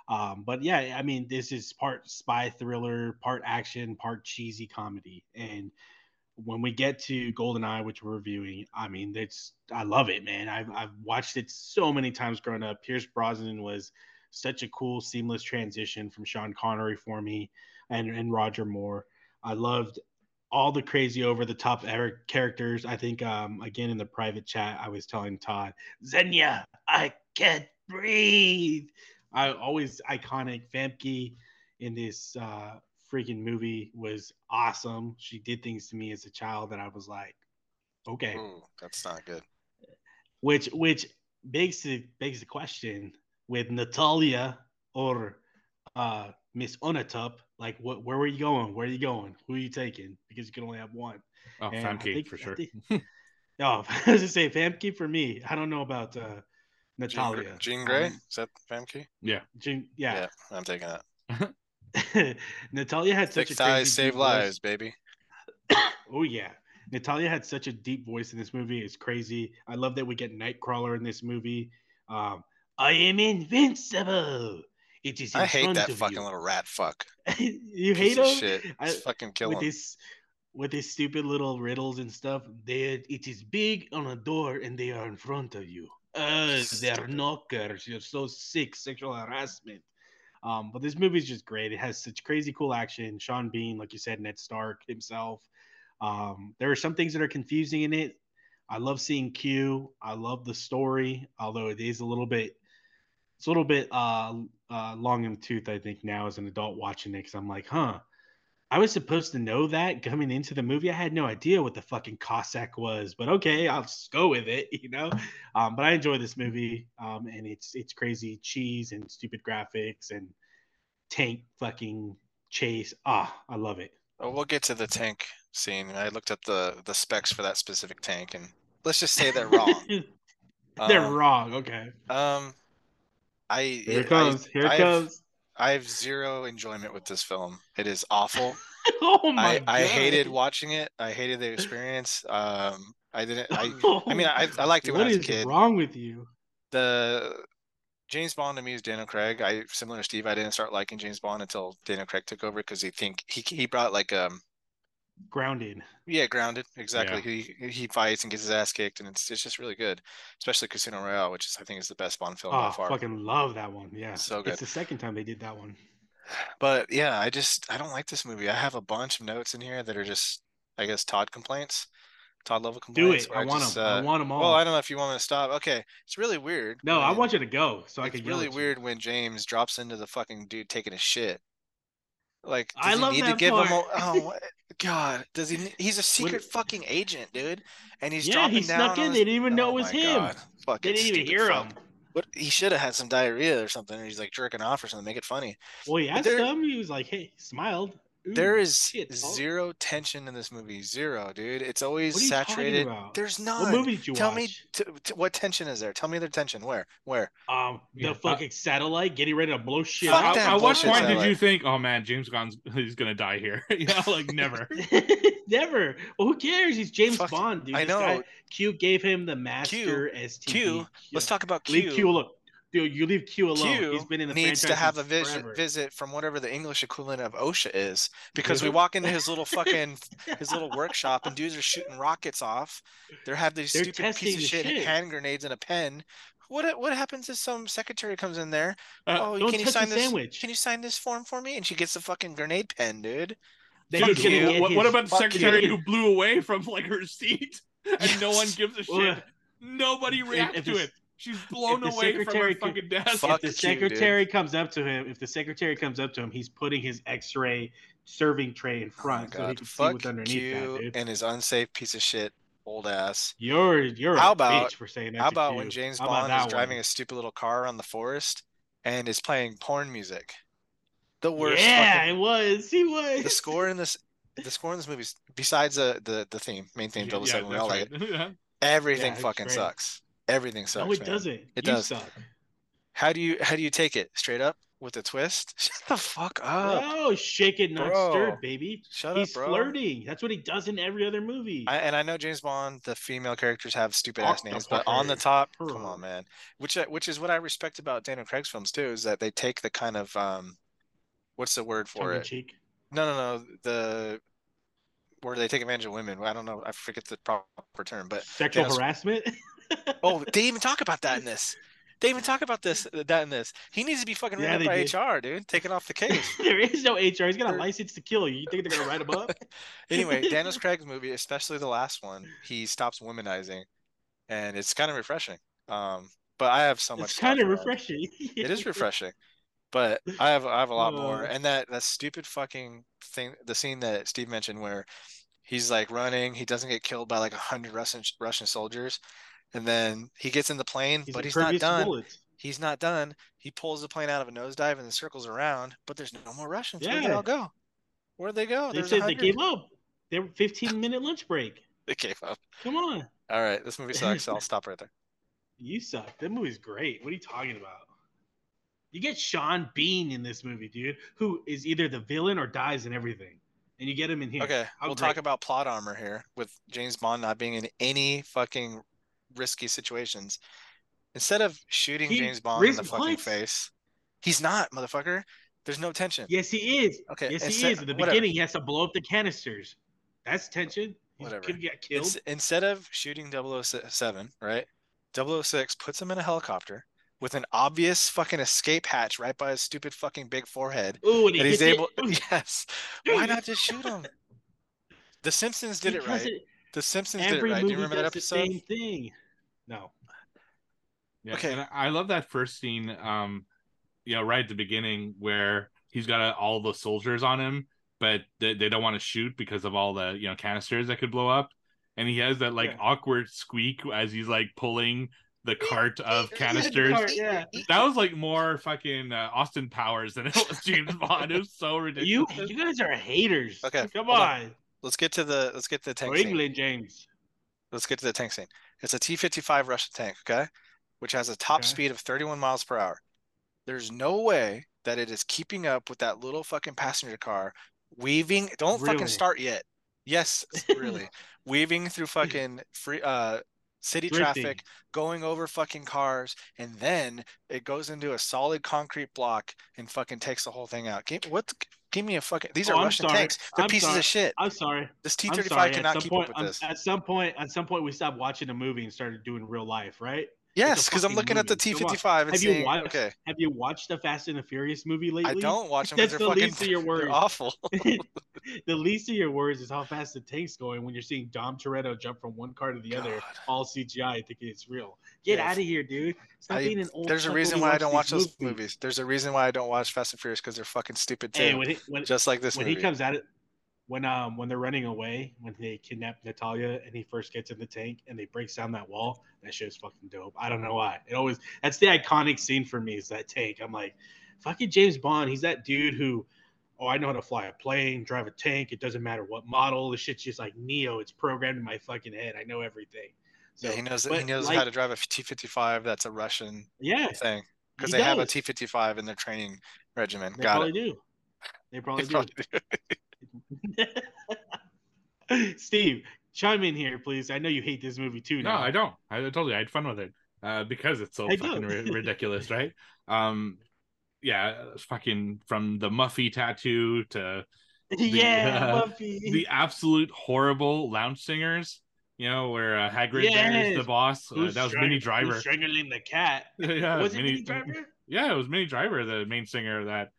C: Um, but yeah, I mean, this is part spy thriller, part action, part cheesy comedy, and when we get to Goldeneye, which we're reviewing, I mean, it's I love it, man. I've I've watched it so many times growing up. Pierce Brosnan was such a cool, seamless transition from Sean Connery for me, and and Roger Moore. I loved all the crazy over the top characters. I think um again in the private chat, I was telling Todd, Xenia, I can't breathe. I always iconic Famke in this uh freaking movie was awesome. She did things to me as a child that I was like, okay,
B: Ooh, that's not good.
C: Which which begs the begs the question with Natalia or uh Miss Onatopp, like what where were you going? Where are you going? Who are you taking? Because you can only have one.
A: Oh, and Famke think, for sure. Think, <laughs>
C: oh, <laughs> I was just say Famke for me. I don't know about uh Natalia.
B: Jean, Jean Grey? Um, Is that Famke?
A: Yeah.
C: Jean, yeah. Yeah,
B: I'm taking
C: that. <laughs> Natalia had such
B: Thick a thighs save lives, baby. <coughs>
C: oh yeah, Natalia had such a deep voice in this movie. It's crazy. I love that we get Nightcrawler in this movie. Um, I am invincible. It is. I
B: hate that fucking you. little rat fuck. <laughs>
C: you Piece hate him?
B: Shit. I, fucking kill
C: with
B: him.
C: His, with his stupid little riddles and stuff. They, it is big on a door and they are in front of you. Uh, they're knockers. You're so sick. Sexual harassment. Um, but this movie is just great. It has such crazy cool action. Sean Bean, like you said, Ned Stark himself. Um, there are some things that are confusing in it. I love seeing Q. I love the story, although it is a little bit, it's a little bit uh, uh, long in the tooth. I think now as an adult watching it, because I'm like, huh, I was supposed to know that coming into the movie. I had no idea what the fucking Cossack was, but okay, I'll just go with it, you know. Um, but I enjoy this movie, um, and it's it's crazy cheese and stupid graphics and tank fucking chase. Ah, I love it.
B: Well, we'll get to the tank scene. I looked up the the specs for that specific tank, and let's just say they're wrong. <laughs>
C: they're um, wrong. Okay.
B: Um, I
C: here it comes.
B: I,
C: here it
B: I
C: comes.
B: I have zero enjoyment with this film. It is awful. <laughs>
C: oh my
B: I,
C: God.
B: I hated watching it. I hated the experience. Um, I didn't. I, I mean, I, I liked it when
C: what
B: I was
C: a
B: kid.
C: What is wrong with you?
B: The James Bond to me is Daniel Craig. I similar to Steve. I didn't start liking James Bond until Daniel Craig took over because he think he he brought like um
C: grounded.
B: Yeah, grounded. Exactly. Yeah. He he fights and gets his ass kicked, and it's it's just really good. Especially Casino Royale, which is I think is the best Bond film
C: oh,
B: by far.
C: fucking love that one. Yeah,
B: so good.
C: It's the second time they did that one.
B: But yeah, I just I don't like this movie. I have a bunch of notes in here that are just I guess Todd complaints, Todd level complaints.
C: Do it.
B: where
C: I want
B: just,
C: them. I
B: uh,
C: want them all.
B: Well, I don't know if you want me to stop. Okay, it's really weird.
C: no, I want you to go so I can yell
B: really
C: at you.
B: weird when James drops into the fucking dude taking a shit. Like,
C: I love
B: need to
C: that
B: give him? A, oh <laughs> God, does he? He's a secret fucking agent, dude, and he's
C: yeah,
B: dropping
C: he
B: down.
C: snuck in.
B: his-
C: They didn't even oh know
B: Oh
C: it was
B: my
C: him.
B: God, fucking
C: They didn't even hear
B: fuck.
C: him.
B: What he should have had some diarrhea or something, or he's like jerking off or something, make it funny.
C: Well, he
B: But
C: asked him. He was like, "Hey," he smiled. Ooh,
B: There is
C: shit,
B: zero tension in this movie, zero, dude. It's always
C: What are you
B: saturated.
C: about?
B: There's
C: What
B: none.
C: movie did you
B: Tell
C: watch?
B: me, t- t- what tension is there? Tell me the tension. Where? Where?
C: Um,
A: Yeah,
C: the fucking satellite getting ready to blow shit
B: Fuck
C: up.
B: that
A: At what
B: bullshit
A: point did you think, oh man, James Gunn's <laughs> he's gonna die here? <laughs> you know, like never. <laughs>
C: Never. Well, who cares? He's James
B: Fuck,
C: Bond, dude.
B: I
C: This guy-
B: know.
C: Q gave him the master STD.
B: Q, Let's talk about
C: Leave
B: Q.
C: Q alone. Dude, you leave Q alone.
B: Q
C: He's been in the
B: needs to have a visit visit from whatever the English equivalent of OSHA is, because we walk into his little <laughs> fucking his little workshop and dudes are shooting rockets off. They have these
C: They're
B: stupid
C: testing
B: piece of shit,
C: shit.
B: hand grenades and a pen. What what happens if some secretary comes in there?
A: Uh,
B: oh, can you sign this?
C: sandwich.
B: Can you sign this form for me? And she gets the fucking grenade pen, dude.
C: Then
A: Dude,
B: you.
A: what, what about the
B: fuck
A: secretary
C: you.
A: who blew away from like her seat <laughs> and no one gives a shit?
C: Well,
A: Nobody reacts to
C: the-
A: it. She's <laughs> blown
C: the
A: away from her
C: secretary could-
A: fucking desk.
B: Fuck
C: if the
B: Q, dude.
C: secretary comes up to him, if the secretary comes up to him, he's putting his X-ray serving tray in
B: Oh my
C: front so he
B: god,
C: can see
B: fuck
C: what's underneath
B: Q
C: that, dude.
B: and his unsafe piece of shit old ass.
C: You're you're
B: How
C: a
B: about-
C: bitch for saying that.
B: How about
C: Q.
B: when James
C: How
B: Bond is
C: that
B: driving a stupid little car around the forest and is playing porn music? The worst.
C: Yeah,
B: fucking-
C: it was. He was.
B: the score in this, the score in this movie, is- besides the the the theme, main theme,
A: Yeah,
B: double seven, we all
A: that's
B: like it. <laughs>
A: right.
B: Everything
C: Yeah,
B: fucking
C: great.
B: sucks. Everything sucks.
C: no, it
B: man.
C: doesn't.
B: It
C: you
B: does.
C: Suck.
B: How do you how do you take it straight up with a twist? <laughs> Shut the fuck up.
C: Oh, shake it, not
B: Bro.
C: stirred, baby.
B: Shut
C: He's
B: up, bro.
C: flirting. That's what he does in every other movie.
B: I, and I know James Bond, the female characters have stupid ass names, but on the top, come on, man. Which which is what I respect about Daniel Craig's films too, is that they take the kind of um, what's the word for
C: Tongue
B: it?
C: cheek.
B: No, no, no. The where they take advantage of women. I don't know. I forget the proper term, but
C: Sexual harassment. <laughs>
B: oh, they even talk about that in this. They even talk about this, that in this. He needs to be fucking
C: Yeah,
B: written
C: they
B: up
C: did.
B: by HR, dude, taken off the case. <laughs>
C: there is no HR. He's got a license to kill you. You think they're gonna write him up? <laughs>
B: anyway, <laughs> Daniel Craig's movie, especially the last one, he stops womanizing, and it's kind of refreshing. Um, but I have so much.
C: it's kind of refreshing.
B: It is refreshing, but I have I have a lot more.
C: Uh.
B: And that that stupid fucking thing, the scene that Steve mentioned where he's like running, he doesn't get killed by like a hundred Russian Russian soldiers, and then he gets in the plane,
C: He's
B: but he's not done.
C: bullets.
B: He's not done. He pulls the plane out of a nosedive and then circles around, but there's no more Russians. Where'd they all go? Where'd they go?
C: They
B: There's
C: said
B: 100.
C: they gave up. They were 15 minute lunch break. <laughs>
B: They gave up.
C: Come on.
B: All right, this movie sucks. I'll <laughs> stop right there.
C: You suck. That movie's great. What are you talking about? You get Sean Bean in this movie, dude, who is either the villain or dies in everything. And you get him in here.
B: Okay,
C: How
B: we'll talk about plot armor here with James Bond not being in any fucking risky situations. Instead of shooting
C: He
B: James Bond in the fucking face, he's not, motherfucker. There's no tension.
C: Yes, he is.
B: Okay,
C: Yes, he is. At the
B: whatever.
C: beginning, he has to blow up the canisters. That's tension. He
B: Whatever.
C: could get killed.
B: Ins- instead of shooting 007, right? 006 puts him in a helicopter with an obvious fucking escape hatch right by his stupid fucking big forehead.
C: Ooh, and he
B: And he's
C: hits it.
B: able, <laughs> yes. Why not just shoot him? The Simpsons did it
C: because
B: right. The Simpsons did it right. Do you remember that episode?
C: same thing. No.
A: Yeah,
B: Okay.
A: and I I love that first scene. Um, you know, right at the beginning where he's got uh, all the soldiers on him, but they, they don't want to shoot because of all the you know canisters that could blow up, and he has that like
C: Yeah.
A: awkward squeak as he's like pulling the cart of canisters.
C: cart, yeah.
A: That was like more fucking uh, Austin Powers than it was James <laughs> Bond. It was so
C: You
A: ridiculous.
C: you guys are haters.
B: Okay,
C: Come
B: on.
C: on.
B: Let's get to the let's get to the tank
C: Or
B: scene.
C: England, James.
B: Let's get to the tank scene. It's a T-55 Russian tank, okay, which has a top
C: Okay.
B: speed of 31 miles per hour. There's no way that it is keeping up with that little fucking passenger car weaving. Don't fucking start yet. Yes, really. <laughs> weaving through fucking free uh city
C: Drifting.
B: traffic, going over fucking cars, and then it goes into a solid concrete block and fucking takes the whole thing out. What? The- Give me a fucking. These
C: Oh,
B: are
C: I'm
B: Russian
C: sorry.
B: tanks. They're
C: I'm
B: pieces
C: sorry.
B: of shit.
C: I'm sorry.
B: This T-35 cannot keep
C: point,
B: up with
C: um,
B: this.
C: at some point, at some point, we stopped watching a movie and started doing real life, right?
B: Yes, because I'm
C: fucking
B: looking at the
C: movie. Come on.
B: T55 and
C: Have you watched-
B: Okay,
C: Have you watched the Fast and the Furious movie lately?
B: I don't watch them because
C: That's
B: they're
C: the
B: fucking
C: least of your worries.
B: awful. <laughs>
C: the least of your worries is how fast the tank's going when you're seeing Dom Toretto jump from one car to the other, all CGI, thinking it's real. Get
B: Yeah,
C: out of here, dude. Stop
B: I-
C: being an old.
B: There's a reason why I don't watch
C: these
B: those movies. There's a reason why I don't watch Fast and Furious because they're fucking stupid too.
C: Hey, when he, when,
B: Just like this
C: when
B: movie.
C: he comes at it, when um when they're running away, when they kidnap Natalia and he first gets in the tank and they breaks down that wall, that shit's fucking dope. I don't know why. It always that's the iconic scene for me is that tank. I'm like, fucking James Bond. He's that dude who, oh, I know how to fly a plane, drive a tank. It doesn't matter what model. The shit's just like Neo. It's programmed in my fucking head. I know everything. So
B: yeah, he knows he knows
C: like-
B: how to drive a T55. That's a Russian
C: Yeah,
B: thing because
C: He
B: they have a
C: does.
B: T55 in their training regimen.
C: they
B: Got
C: probably
B: it.
C: do. They probably
B: They
C: do.
B: probably do. <laughs> <laughs>
C: Steve, chime in here, please. I know you hate this movie too.
A: No. I don't. I told you I had fun with it uh, because it's so
C: I
A: fucking
C: do.
A: ri- <laughs> ridiculous, right? Um, yeah, it's fucking from the Muffy tattoo to <laughs>
C: yeah,
A: uh,
C: Buffy.
A: the absolute horrible lounge singers. You know where uh, Hagrid there is the boss. Uh, that was
C: strang-
A: Minnie Driver.
C: strangling the cat.
A: yeah,
C: Was it
A: Minnie-
C: Minnie Driver?
A: Yeah, it was Minnie Driver, the main singer of that.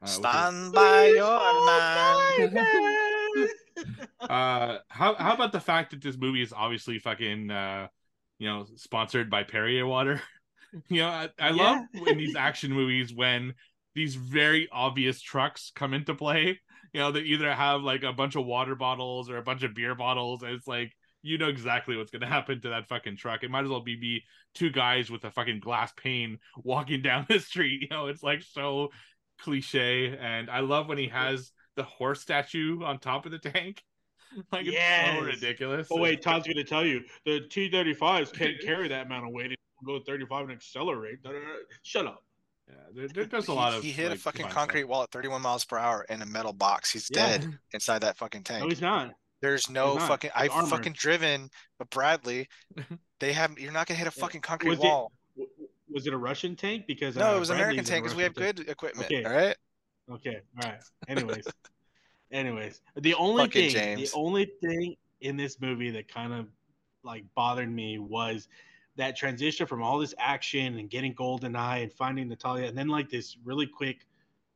A: Uh,
B: Stand by your man. <laughs>
A: uh how how about the fact that this movie is obviously fucking uh you know sponsored by Perrier water <laughs> you know i, I love in these action movies when these very obvious trucks come into play you know they either have like a bunch of water bottles or a bunch of beer bottles and it's like you know exactly what's gonna happen to that fucking truck. It might as well be, be two guys with a fucking glass pane walking <laughs> down the street you know? It's like so cliche and i love when he has the horse statue on top of the tank <laughs> like it's so ridiculous
C: Oh wait, Todd's gonna tell you the T-35s can't carry that amount of weight. It will go 35 and accelerate. Shut up.
A: yeah there, there- there's a
B: He-
A: lot of
B: he hit
A: like,
B: a fucking concrete
A: stuff.
B: wall at 31 miles per hour in a metal box. He's
C: Yeah.
B: dead inside that fucking tank.
C: No, he's not.
B: There's no
C: not.
B: fucking.
C: It's
B: I've
C: armored.
B: fucking driven a Bradley. <laughs> They have. You're not gonna hit a fucking concrete
C: Was it-
B: wall.
C: Was it a Russian tank? Because
B: No,
C: uh,
B: it was
C: an American
B: tank because we have
C: tank.
B: good equipment.
C: Okay.
B: All right.
C: Okay, all right. Anyways, <laughs> anyways, the only
B: Fucking
C: thing,
B: James.
C: the only thing in this movie that kind of like bothered me was that transition from all this action and getting Goldeneye and finding Natalia, and then like this really quick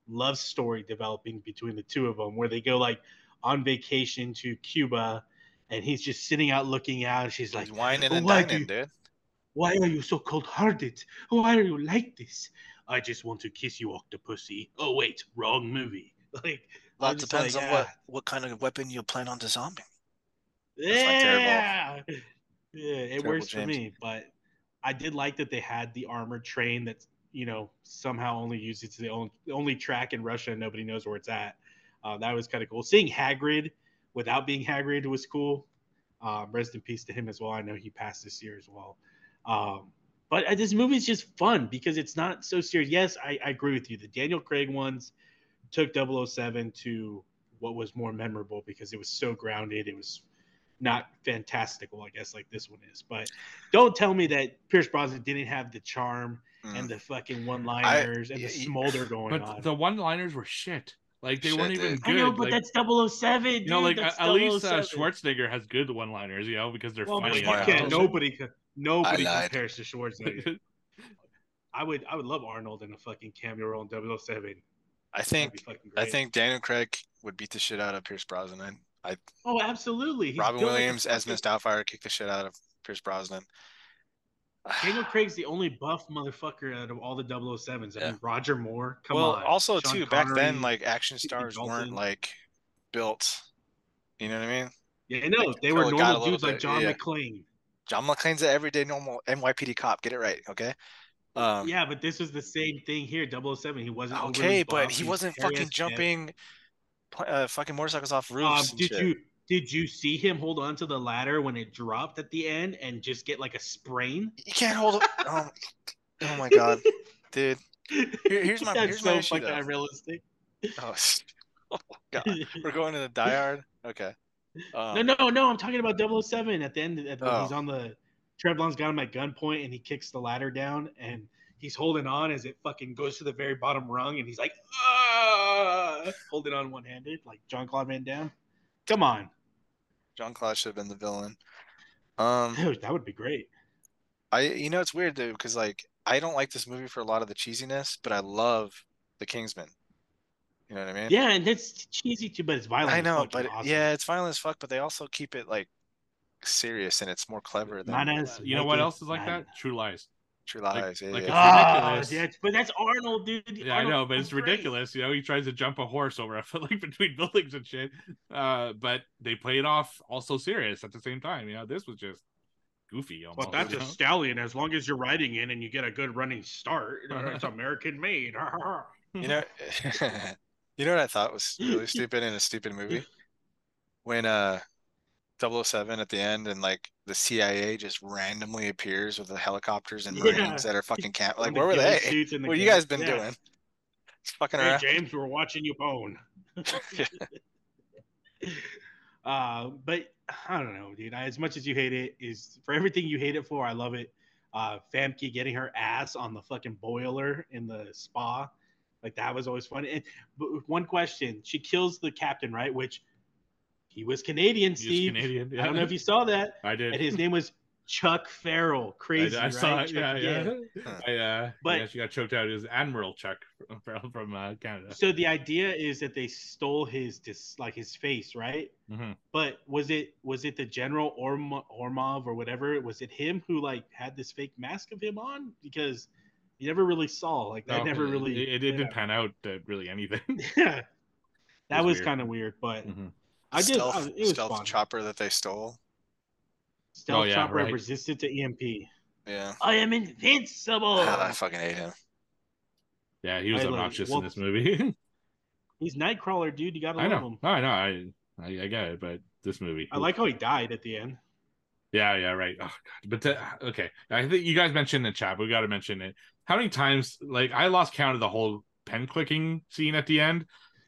C: love story developing between the two of them, where they go like on vacation to Cuba, and he's just sitting out looking out, and she's like,
B: He's whining and
C: "Why
B: dining, dude.
C: Why are you so cold hearted? Why are you like this? I just want to kiss you, Octopussy. Oh, wait, wrong movie. <laughs> Like,
B: Well,
C: I'm
B: it depends
C: like,
B: on what
C: ah,
B: what kind of weapon you plan on disarming. not
C: Yeah. Yeah, it
B: Terrible
C: works for me, but I did like that they had the armored train that you know, somehow only used it's the only, the only track in Russia and nobody knows where it's at. Uh, that was kind of cool. Seeing Hagrid without being Hagrid was cool. Um, rest in peace to him as well. I know he passed this year as well. Um, but uh, this movie is just fun because it's not so serious. Yes, I, I agree with you. The Daniel Craig ones took 007 to what was more memorable because it was so grounded. It was not fantastical, I guess, like this one is. But don't tell me that Pierce Brosnan didn't have the charm
B: Mm.
C: and the fucking one-liners and the
B: y-
C: smolder <sighs> going
A: but
C: on.
A: the one-liners were shit like they
B: Shit,
A: weren't even
B: dude.
A: good
C: I know, but
A: like,
C: that's 007. Dude.
A: you know like
C: that's
A: at, at least uh, Schwarzenegger has good one-liners you know because they're
C: Well,
A: funny
C: you
B: Smart
A: as hell.
C: can't. Nobody, co- nobody compares to Schwarzenegger. <laughs> I would, I would love Arnold in a fucking cameo role in 007.
B: I think I think Daniel Craig would beat the shit out of Pierce Brosnan. I
C: Oh, absolutely. He's
B: Robin
C: built like a
B: Williams as Miss Doubtfire kicked the shit out of Pierce Brosnan.
C: Daniel <sighs> Craig's the only buff motherfucker out of all the 007s. I
B: Yeah.
C: mean, Roger Moore. Come
B: well,
C: on.
B: also
C: Sean
B: too back then, like action stars weren't like built. You know what I mean?
C: yeah, know
B: like,
C: they were
B: Phil got a
C: normal dudes like John
B: yeah.
C: McClane.
B: John McClane's an everyday normal NYPD cop. Get it right, okay? Um,
C: yeah, but this was the same thing here. 007. He wasn't
B: okay, but he
C: was
B: wasn't fucking jumping, uh, fucking motorcycles off
C: Um,
B: roofs. and
C: did
B: shit.
C: you did you see him hold on to the ladder when it dropped at the end and just get like a sprain?
B: You can't hold. A- oh, oh my god, <laughs> dude. Here- here's my-
C: That's
B: here's my issue,
C: fucking
B: though.
C: unrealistic.
B: Oh, <laughs> oh god, we're going to the die hard. Okay. Um,
C: no, no, no. I'm talking about 007 at the end. At the, He's
B: Oh.
C: on the Trevelyan's got him at gunpoint and he kicks the ladder down and he's holding on as it fucking goes to the very bottom rung and he's like, ah, holding on one handed like Jean-Claude Van Damme. Come on,
B: John Claude should have been the villain. Um,
C: Dude, that would be great.
B: I you know it's weird though because like I don't like this movie for a lot of the cheesiness, but I love the Kingsman. You know what I mean?
C: Yeah, and it's cheesy too, but it's violent.
B: I
C: as
B: know,
C: fuck
B: but
C: awesome.
B: yeah, it's violent as fuck. But they also keep it like serious and it's more clever than
C: Not as
A: You know what else is like that? True Lies.
B: True
A: like-
B: Lies. yeah,
A: like
B: yeah.
A: It's
C: Ah,
A: ridiculous.
C: yeah, but that's Arnold, dude.
A: Yeah, I know, but it's
C: great.
A: ridiculous. You know, he tries to jump a horse over a foot <laughs> like between buildings and shit. Uh, but they play it off also serious at the same time. You know, this was just goofy. Almost,
C: But that's
A: you
C: a stallion. As long as you're riding in and you get a good running start, <laughs> it's American made. <laughs>
B: You know, you know what I thought was really <laughs> stupid in a stupid movie when uh 007 at the end and like the CIA just randomly appears with the helicopters and
C: Yeah.
B: marines that are <laughs> fucking camp. Like, where were they?
C: the
B: What you guys been
C: yeah.
B: doing? Just fucking
C: Hey
B: around.
C: James, we're watching you bone. <laughs> uh, but I don't know, dude. I, as much as you hate it, is for everything you hate it for, I love it. Uh, Famke getting her ass on the fucking boiler in the spa, like that was always fun. And but one question: she kills the captain, right? Which he was Canadian,
A: He was
C: Steve.
A: Canadian.
C: I don't know if you saw that, <laughs>
A: I did.
C: and his name was Chuck Farrel.
A: I,
C: Crazy,
A: I
C: right?
A: saw it.
C: Chuck-
A: Yeah, yeah. <laughs>
B: Huh.
A: I, uh,
C: But-
A: yeah, she got choked out. It was Admiral Chuck from, from uh, Canada.
C: So the idea is that they stole his dis, like his face, right?
A: Mhm.
C: But was it was it the General Orm, Ormov or whatever? Was it him who like had this fake mask of him on? Because you never really saw like that.
A: No,
C: never
A: it-
C: really.
A: It, it didn't pan out to really anything. <laughs>
C: Yeah, that
A: was
C: was kind of weird, but
A: Mhm.
C: I just
B: stealth,
C: I- it was
B: stealth
C: fun.
B: chopper that they stole.
C: Stealth
A: Oh, yeah,
C: chopper
A: right.
C: resistant to EMP.
B: Yeah.
C: I am invincible.
B: Ah, I fucking hate him.
A: Yeah, he was
C: I like-
A: obnoxious
C: well,
A: in this movie. <laughs>
C: He's Nightcrawler, dude. You gotta
A: I know.
C: him.
A: I know. I, I I get it, but this movie.
C: I like how he died at the end.
A: Yeah, yeah, right. Oh, God. But the, okay, I think you guys mentioned in chat. But we got to mention it. How many times? Like I lost count of the whole pen clicking scene at the end.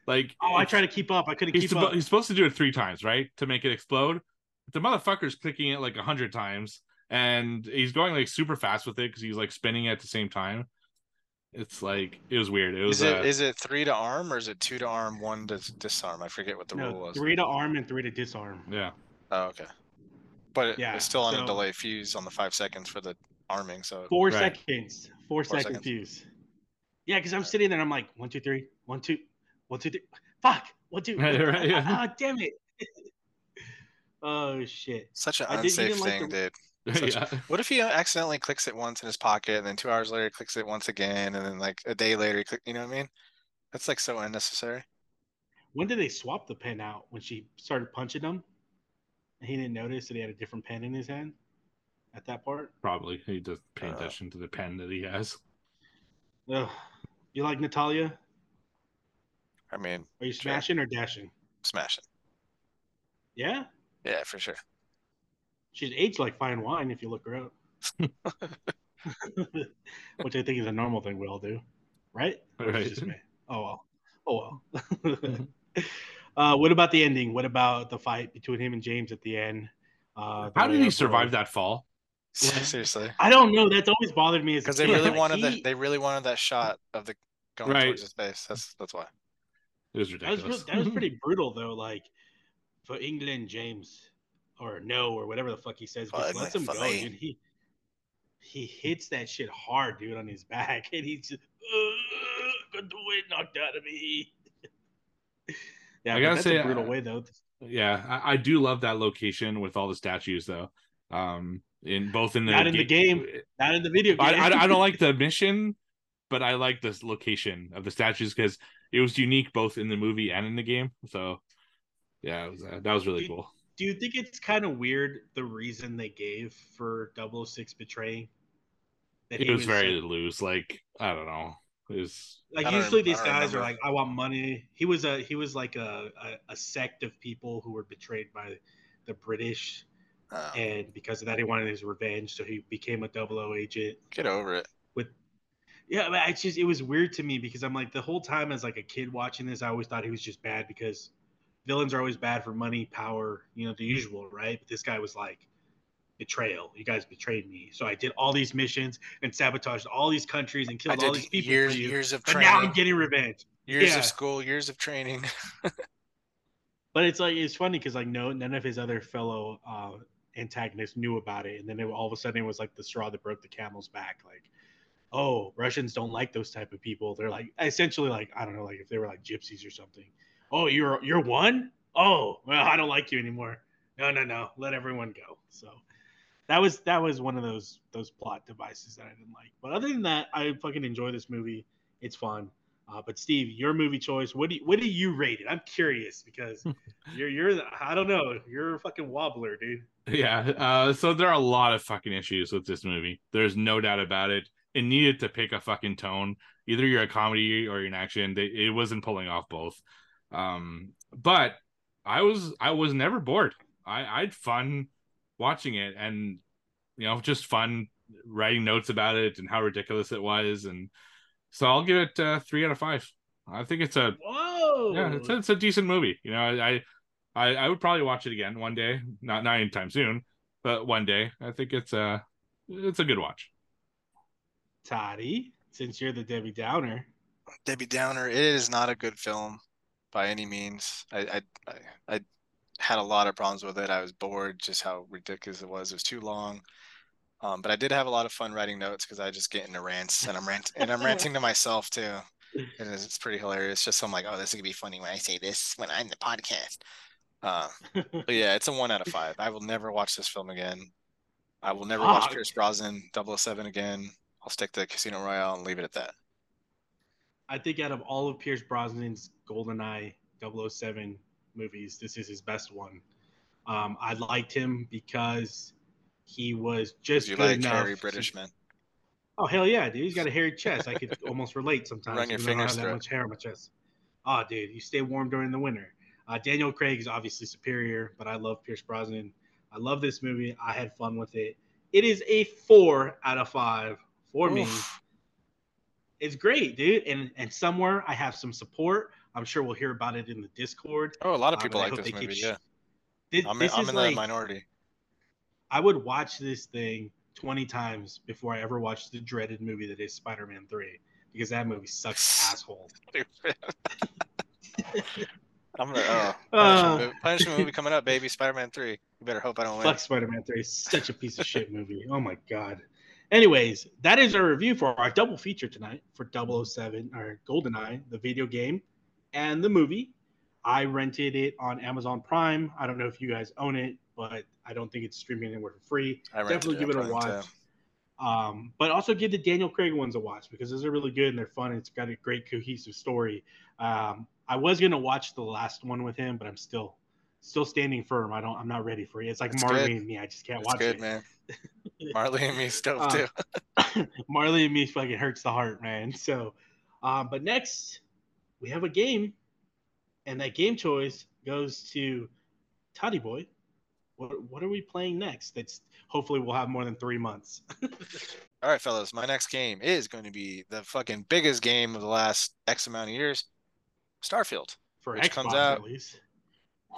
A: Like
C: Oh, I
A: it's-
C: try to keep up. I couldn't
A: He's,
C: keep up.
A: he's supposed to do it three times, right, to make it explode. But the motherfucker's clicking it like a hundred times, and he's going like super fast with it because he's like spinning it at the same time. It's like it was weird. It was
B: Is it
A: uh,
B: is it three to arm or is it two to arm, one to disarm? I forget what the rule was.
C: three to arm and three to disarm.
A: yeah.
B: Oh, okay. But it,
C: Yeah,
B: it's still on
C: so-
B: a delay fuse on the five seconds for the arming. So
C: Four
A: Right.
C: seconds. Four,
B: Four
C: second
B: seconds.
C: fuse. Yeah, because I'm sitting there and I'm like, one, two, three, one, two, one, two, three. Fuck. One, two. <laughs>
A: Right, right, yeah. <laughs>
C: Ah, damn it. <laughs> oh shit.
B: such an
C: I
B: unsafe
C: didn't like
B: thing,
C: the-
B: dude. Such
A: yeah.
B: What if he accidentally clicks it once in his pocket and then two hours later he clicks it once again and then like a day later he click you know what I mean? That's like so unnecessary.
C: When did they swap the pen out? When she started punching him? And he didn't notice that he had a different pen in his hand at that part?
A: Probably he does pay
B: Uh,
A: attention to the pen that he has.
C: Ugh. You like Natalia?
B: I mean,
C: Are you
B: Sure.
C: smashing or dashing?
B: Smashing.
C: Yeah?
B: Yeah, for sure.
C: She's aged like fine wine if you look her up. <laughs> Which I think is a normal thing we all do. Right? <laughs>
A: Right.
C: just me? Oh well. Oh well. <laughs> uh, what about the ending? What about the fight between him and James at the end? Uh, the
A: How did he survive that fall? <laughs>
B: Seriously.
C: I don't know. That's always bothered me.
B: Because
C: Because
B: they really
C: like,
B: wanted
C: he-
B: that they really wanted that shot of the going
A: Right.
B: towards his face. That's that's why.
A: It was
C: That was
A: ridiculous.
C: that was <laughs> pretty brutal though. Like for England, James or no or whatever the fuck he says,
B: For
C: just lets him
B: England,
C: go,
B: me.
C: dude. He he hits that shit hard, dude, on his back, <laughs> and he's just "Ugh, got the wind knocked out of me. yeah,
A: I gotta
C: that's
A: say,
C: a brutal
A: uh,
C: way though.
A: yeah, I, I do love that location with all the statues, though. Um, in both in the
C: Not in the game. Not in the video game.
A: I, I, I don't like <laughs> the mission, but I like this location of the statues because it was unique both in the movie and in the game. So, yeah, it was, uh, that was really
C: Dude,
A: cool.
C: Do you think it's kind of weird the reason they gave for 006 betraying? That
A: It
C: he
A: was very
C: like-
A: loose. Like I don't know. It was
C: like usually these
B: don't
C: guys are like i want money he was a he was like a, a, a sect of people who were betrayed by the british
B: Oh,
C: and because of that he wanted his revenge so he became a double o agent.
B: Get over it.
C: with yeah but it's just it was weird to me because i'm like the whole time as like a kid watching this i always thought he was just bad because villains are always bad for money power you know the usual right? But this guy was like betrayal. You guys betrayed me. So i did all these missions and sabotaged all these countries and killed all these people
B: years years of
C: but now i'm getting revenge.
B: Years
C: yeah.
B: of school, years of training. <laughs>
C: But it's like it's funny because like no none of his other fellow uh, antagonist knew about it, and then it, all of a sudden it was like the straw that broke the camel's back. Like, oh, Russians don't like those type of people. They're like essentially like I don't know, like if they were like gypsies or something. Oh, you're you're one. Oh, well, I don't like you anymore. No, no, no. Let everyone go. So that was that was one of those those plot devices that I didn't like. But other than that, I fucking enjoy this movie. It's fun. Uh, but Steve, your movie choice, what do you, what do you rate it? I'm curious because <laughs> you're you're I don't know, you're a fucking wobbler, dude.
A: Yeah. Uh, so there are a lot of fucking issues with this movie. There's no doubt about it. It needed to pick a fucking tone. Either you're a comedy or you're an action. It wasn't pulling off both. Um, but I was I was never bored. I I had fun watching it, and you know, just fun writing notes about it and how ridiculous it was, and so I'll give it uh, three out of five. I think it's a
C: whoa,
A: yeah, it's a, it's a decent movie. You know, I, I I would probably watch it again one day, not not anytime soon, but one day. I think it's a it's a good watch.
C: Toddy, since you're the Debbie Downer,
B: Debbie Downer, it is not a good film by any means. I I I, I had a lot of problems with it. I was bored, just how ridiculous it was. It was too long. Um, but I did have a lot of fun writing notes because I just get into rants and I'm ranting and I'm <laughs> ranting to myself too. And it's, it's pretty hilarious. Just so I'm like, oh, this is gonna be funny when I say this when I'm the podcast. Uh, but yeah, it's a one out of five. I will never watch this film again. I will never watch Pierce Brosnan 007 again. I'll stick to Casino Royale and leave it at that.
C: I think out of all of Pierce Brosnan's GoldenEye 007 movies, this is his best one. Um, I liked him because he was just
B: You
C: good
B: like
C: enough.
B: hairy
C: to-
B: British men?
C: Oh hell yeah, dude! He's got a hairy chest. I could <laughs> almost relate sometimes.
B: Run your
C: even I don't
B: fingers
C: have
B: through
C: that
B: it.
C: much hair on my chest. Oh, dude, you stay warm during the winter. Uh, Daniel Craig is obviously superior, but I love Pierce Brosnan. I love this movie. I had fun with it. It is a four out of five for me. It's great, dude. And and somewhere I have some support. I'm sure we'll hear about it in the Discord.
B: Oh, a lot of
C: Uh,
B: people
C: I
B: like this
C: they keep
B: movie. Yeah,
C: This,
B: I'm in, I'm in
C: like
B: the minority.
C: I would watch this thing 20 times before I ever watched the dreaded movie that is Spider-Man 3 because that movie sucks <laughs> asshole. <laughs>
B: I'm gonna oh, <laughs> punishment,
C: Uh,
B: movie, punishment movie coming up, baby. Spider-Man three. You better hope I don't win.
C: Fuck Spider-Man 3 such a piece of shit movie. Oh my god. Anyways, that is our review for our double feature tonight for 007 or GoldenEye, the video game and the movie. I rented it on Amazon Prime. I don't know if you guys own it, but I don't think it's streaming anywhere for free. Definitely give it a
B: Prime,
C: watch. Um, but also give the Daniel Craig ones a watch because those are really good and they're fun. It's got a great cohesive story. Um, I was gonna watch the last one with him, but I'm still still standing firm. I don't. I'm not ready for it. It's like
B: It's
C: Marley
B: good.
C: and me. I just can't
B: It's
C: watch
B: good,
C: it.
B: man. <laughs> Marley and me stove
C: Uh,
B: too. <laughs> <laughs>
C: Marley and me fucking hurts the heart, man. So, um, but next we have a game, and that game choice goes to Toddy Boy. What what are we playing next? That's hopefully we'll have more than three months.
B: All right, fellas. My next game is going to be the fucking biggest game of the last X amount of years. Starfield
C: for
B: Which
C: Xbox
B: comes out-
C: at least.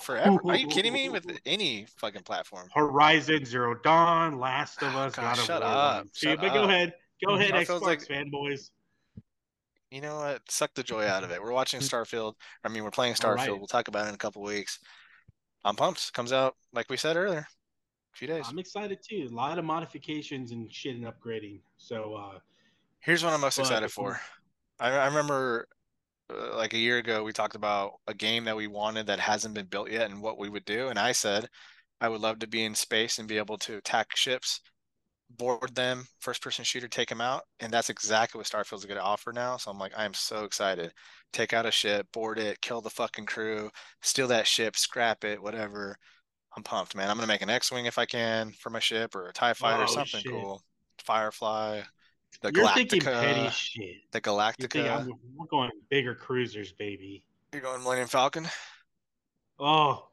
B: forever. Are you kidding me? <laughs> With any fucking platform.
C: Horizon Zero Dawn, Last of
B: Oh,
C: Us,
B: God,
C: God
B: shut
C: War.
B: up.
C: See,
B: shut
C: but go ahead, go ahead,
B: Starfield's
C: Xbox
B: like-
C: fanboys.
B: You know what? Suck the joy out of it. We're watching <laughs> Starfield. I mean, we're playing Starfield.
C: right.
B: We'll talk about it in a couple weeks. I'm pumped. Comes out like we said earlier. A few days.
C: I'm excited too. A lot of modifications and shit and upgrading. So uh,
B: Here's what I'm most excited for. I, I remember Uh, like a year ago we talked about a game that we wanted that hasn't been built yet and what we would do. And I said I would love to be in space and be able to attack ships, board them, first person shooter, take them out. And that's exactly what Starfield's going to offer now. So I'm like, I am so excited. Take out a ship, board it, kill the fucking crew, steal that ship, scrap it, whatever. I'm pumped, man. I'm gonna make an X-wing if I can for my ship or a Tie Fighter,
C: Oh,
B: something
C: shit.
B: cool. Firefly, the
C: you're thinking
B: Galactica,
C: petty shit.
B: the
C: You're
B: Galactica.
C: thinking I'm, we're going bigger cruisers, baby.
B: You're going Millennium Falcon?
C: Oh,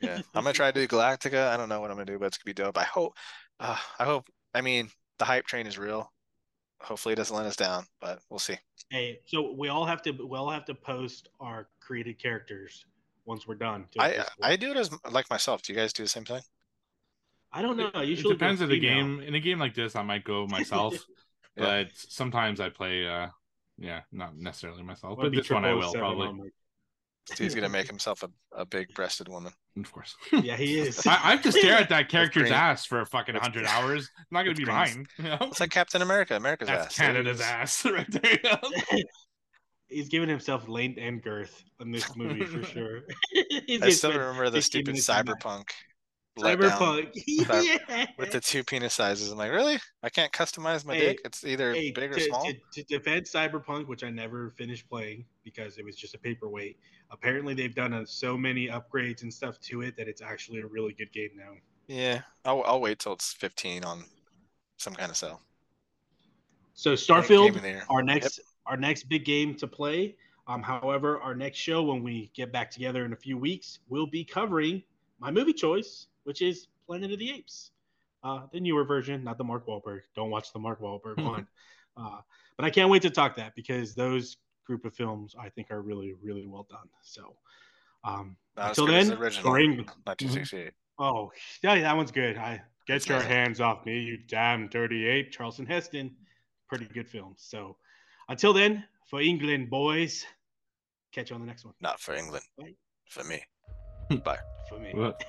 B: Yeah, I'm gonna try to do Galactica. I don't know what I'm gonna do, but it's gonna be dope. I hope. Uh, I hope. I mean, the hype train is real. Hopefully, it doesn't let us down, but we'll see.
C: Hey, so we all have to we all have to post our created characters once we're done. to
B: I I do it as like myself. Do you guys do the same thing?
C: I don't know. I
A: It
C: usually
A: depends
C: go
A: on the game. In a game like this, I might go <laughs> myself,
B: Yeah.
A: but sometimes I play. uh Yeah, not necessarily myself,
C: Wanna
A: but this one I will probably.
C: on my-
B: Steve's gonna make himself a, a big breasted woman.
A: Of course. <laughs>
C: Yeah, he is. <laughs>
A: I, I have to stare at that character's ass for a fucking hundred hours. I'm not gonna
B: with
A: be
B: green.
A: mine. You know?
B: It's like Captain America, America's
A: That's
B: ass.
A: Canada's ass right there.
C: He's giving himself length and girth in this movie for sure.
B: I still remember the stupid
C: minutes on that.
B: cyberpunk letdown
C: Cyberpunk. <laughs> yeah.
B: with the two penis sizes. I'm like, really? I can't customize my
C: Hey,
B: dick. It's either
C: Hey,
B: big or
C: to,
B: small.
C: To, to defend Cyberpunk, which I never finished playing because it was just a paperweight. Apparently, they've done uh, so many upgrades and stuff to it that it's actually a really good game now.
B: Yeah, I'll I'll wait till it's 15 on some kind of sale.
C: So Starfield,
B: of the year.
C: our next our next big game to play. Um, however, our next show when we get back together in a few weeks, we'll be covering my movie choice, which is Planet of the Apes, uh, the newer version, not the Mark Wahlberg. Don't watch the Mark Wahlberg
B: Mhm. <laughs>
C: one. Uh, but I can't wait to talk that because those group of films I think are really really well done. So um, until then,
B: the original,
C: for Eng-
B: 1968.
C: oh yeah, that one's good. I get
B: It's
C: your
B: amazing.
C: hands off me, you damn dirty ape, Charleston Heston. Pretty good film. So until then, for England boys, catch you on the next one.
B: Not for England,
C: Right.
B: for me. <laughs> Bye.
C: For me.
A: Well, <laughs>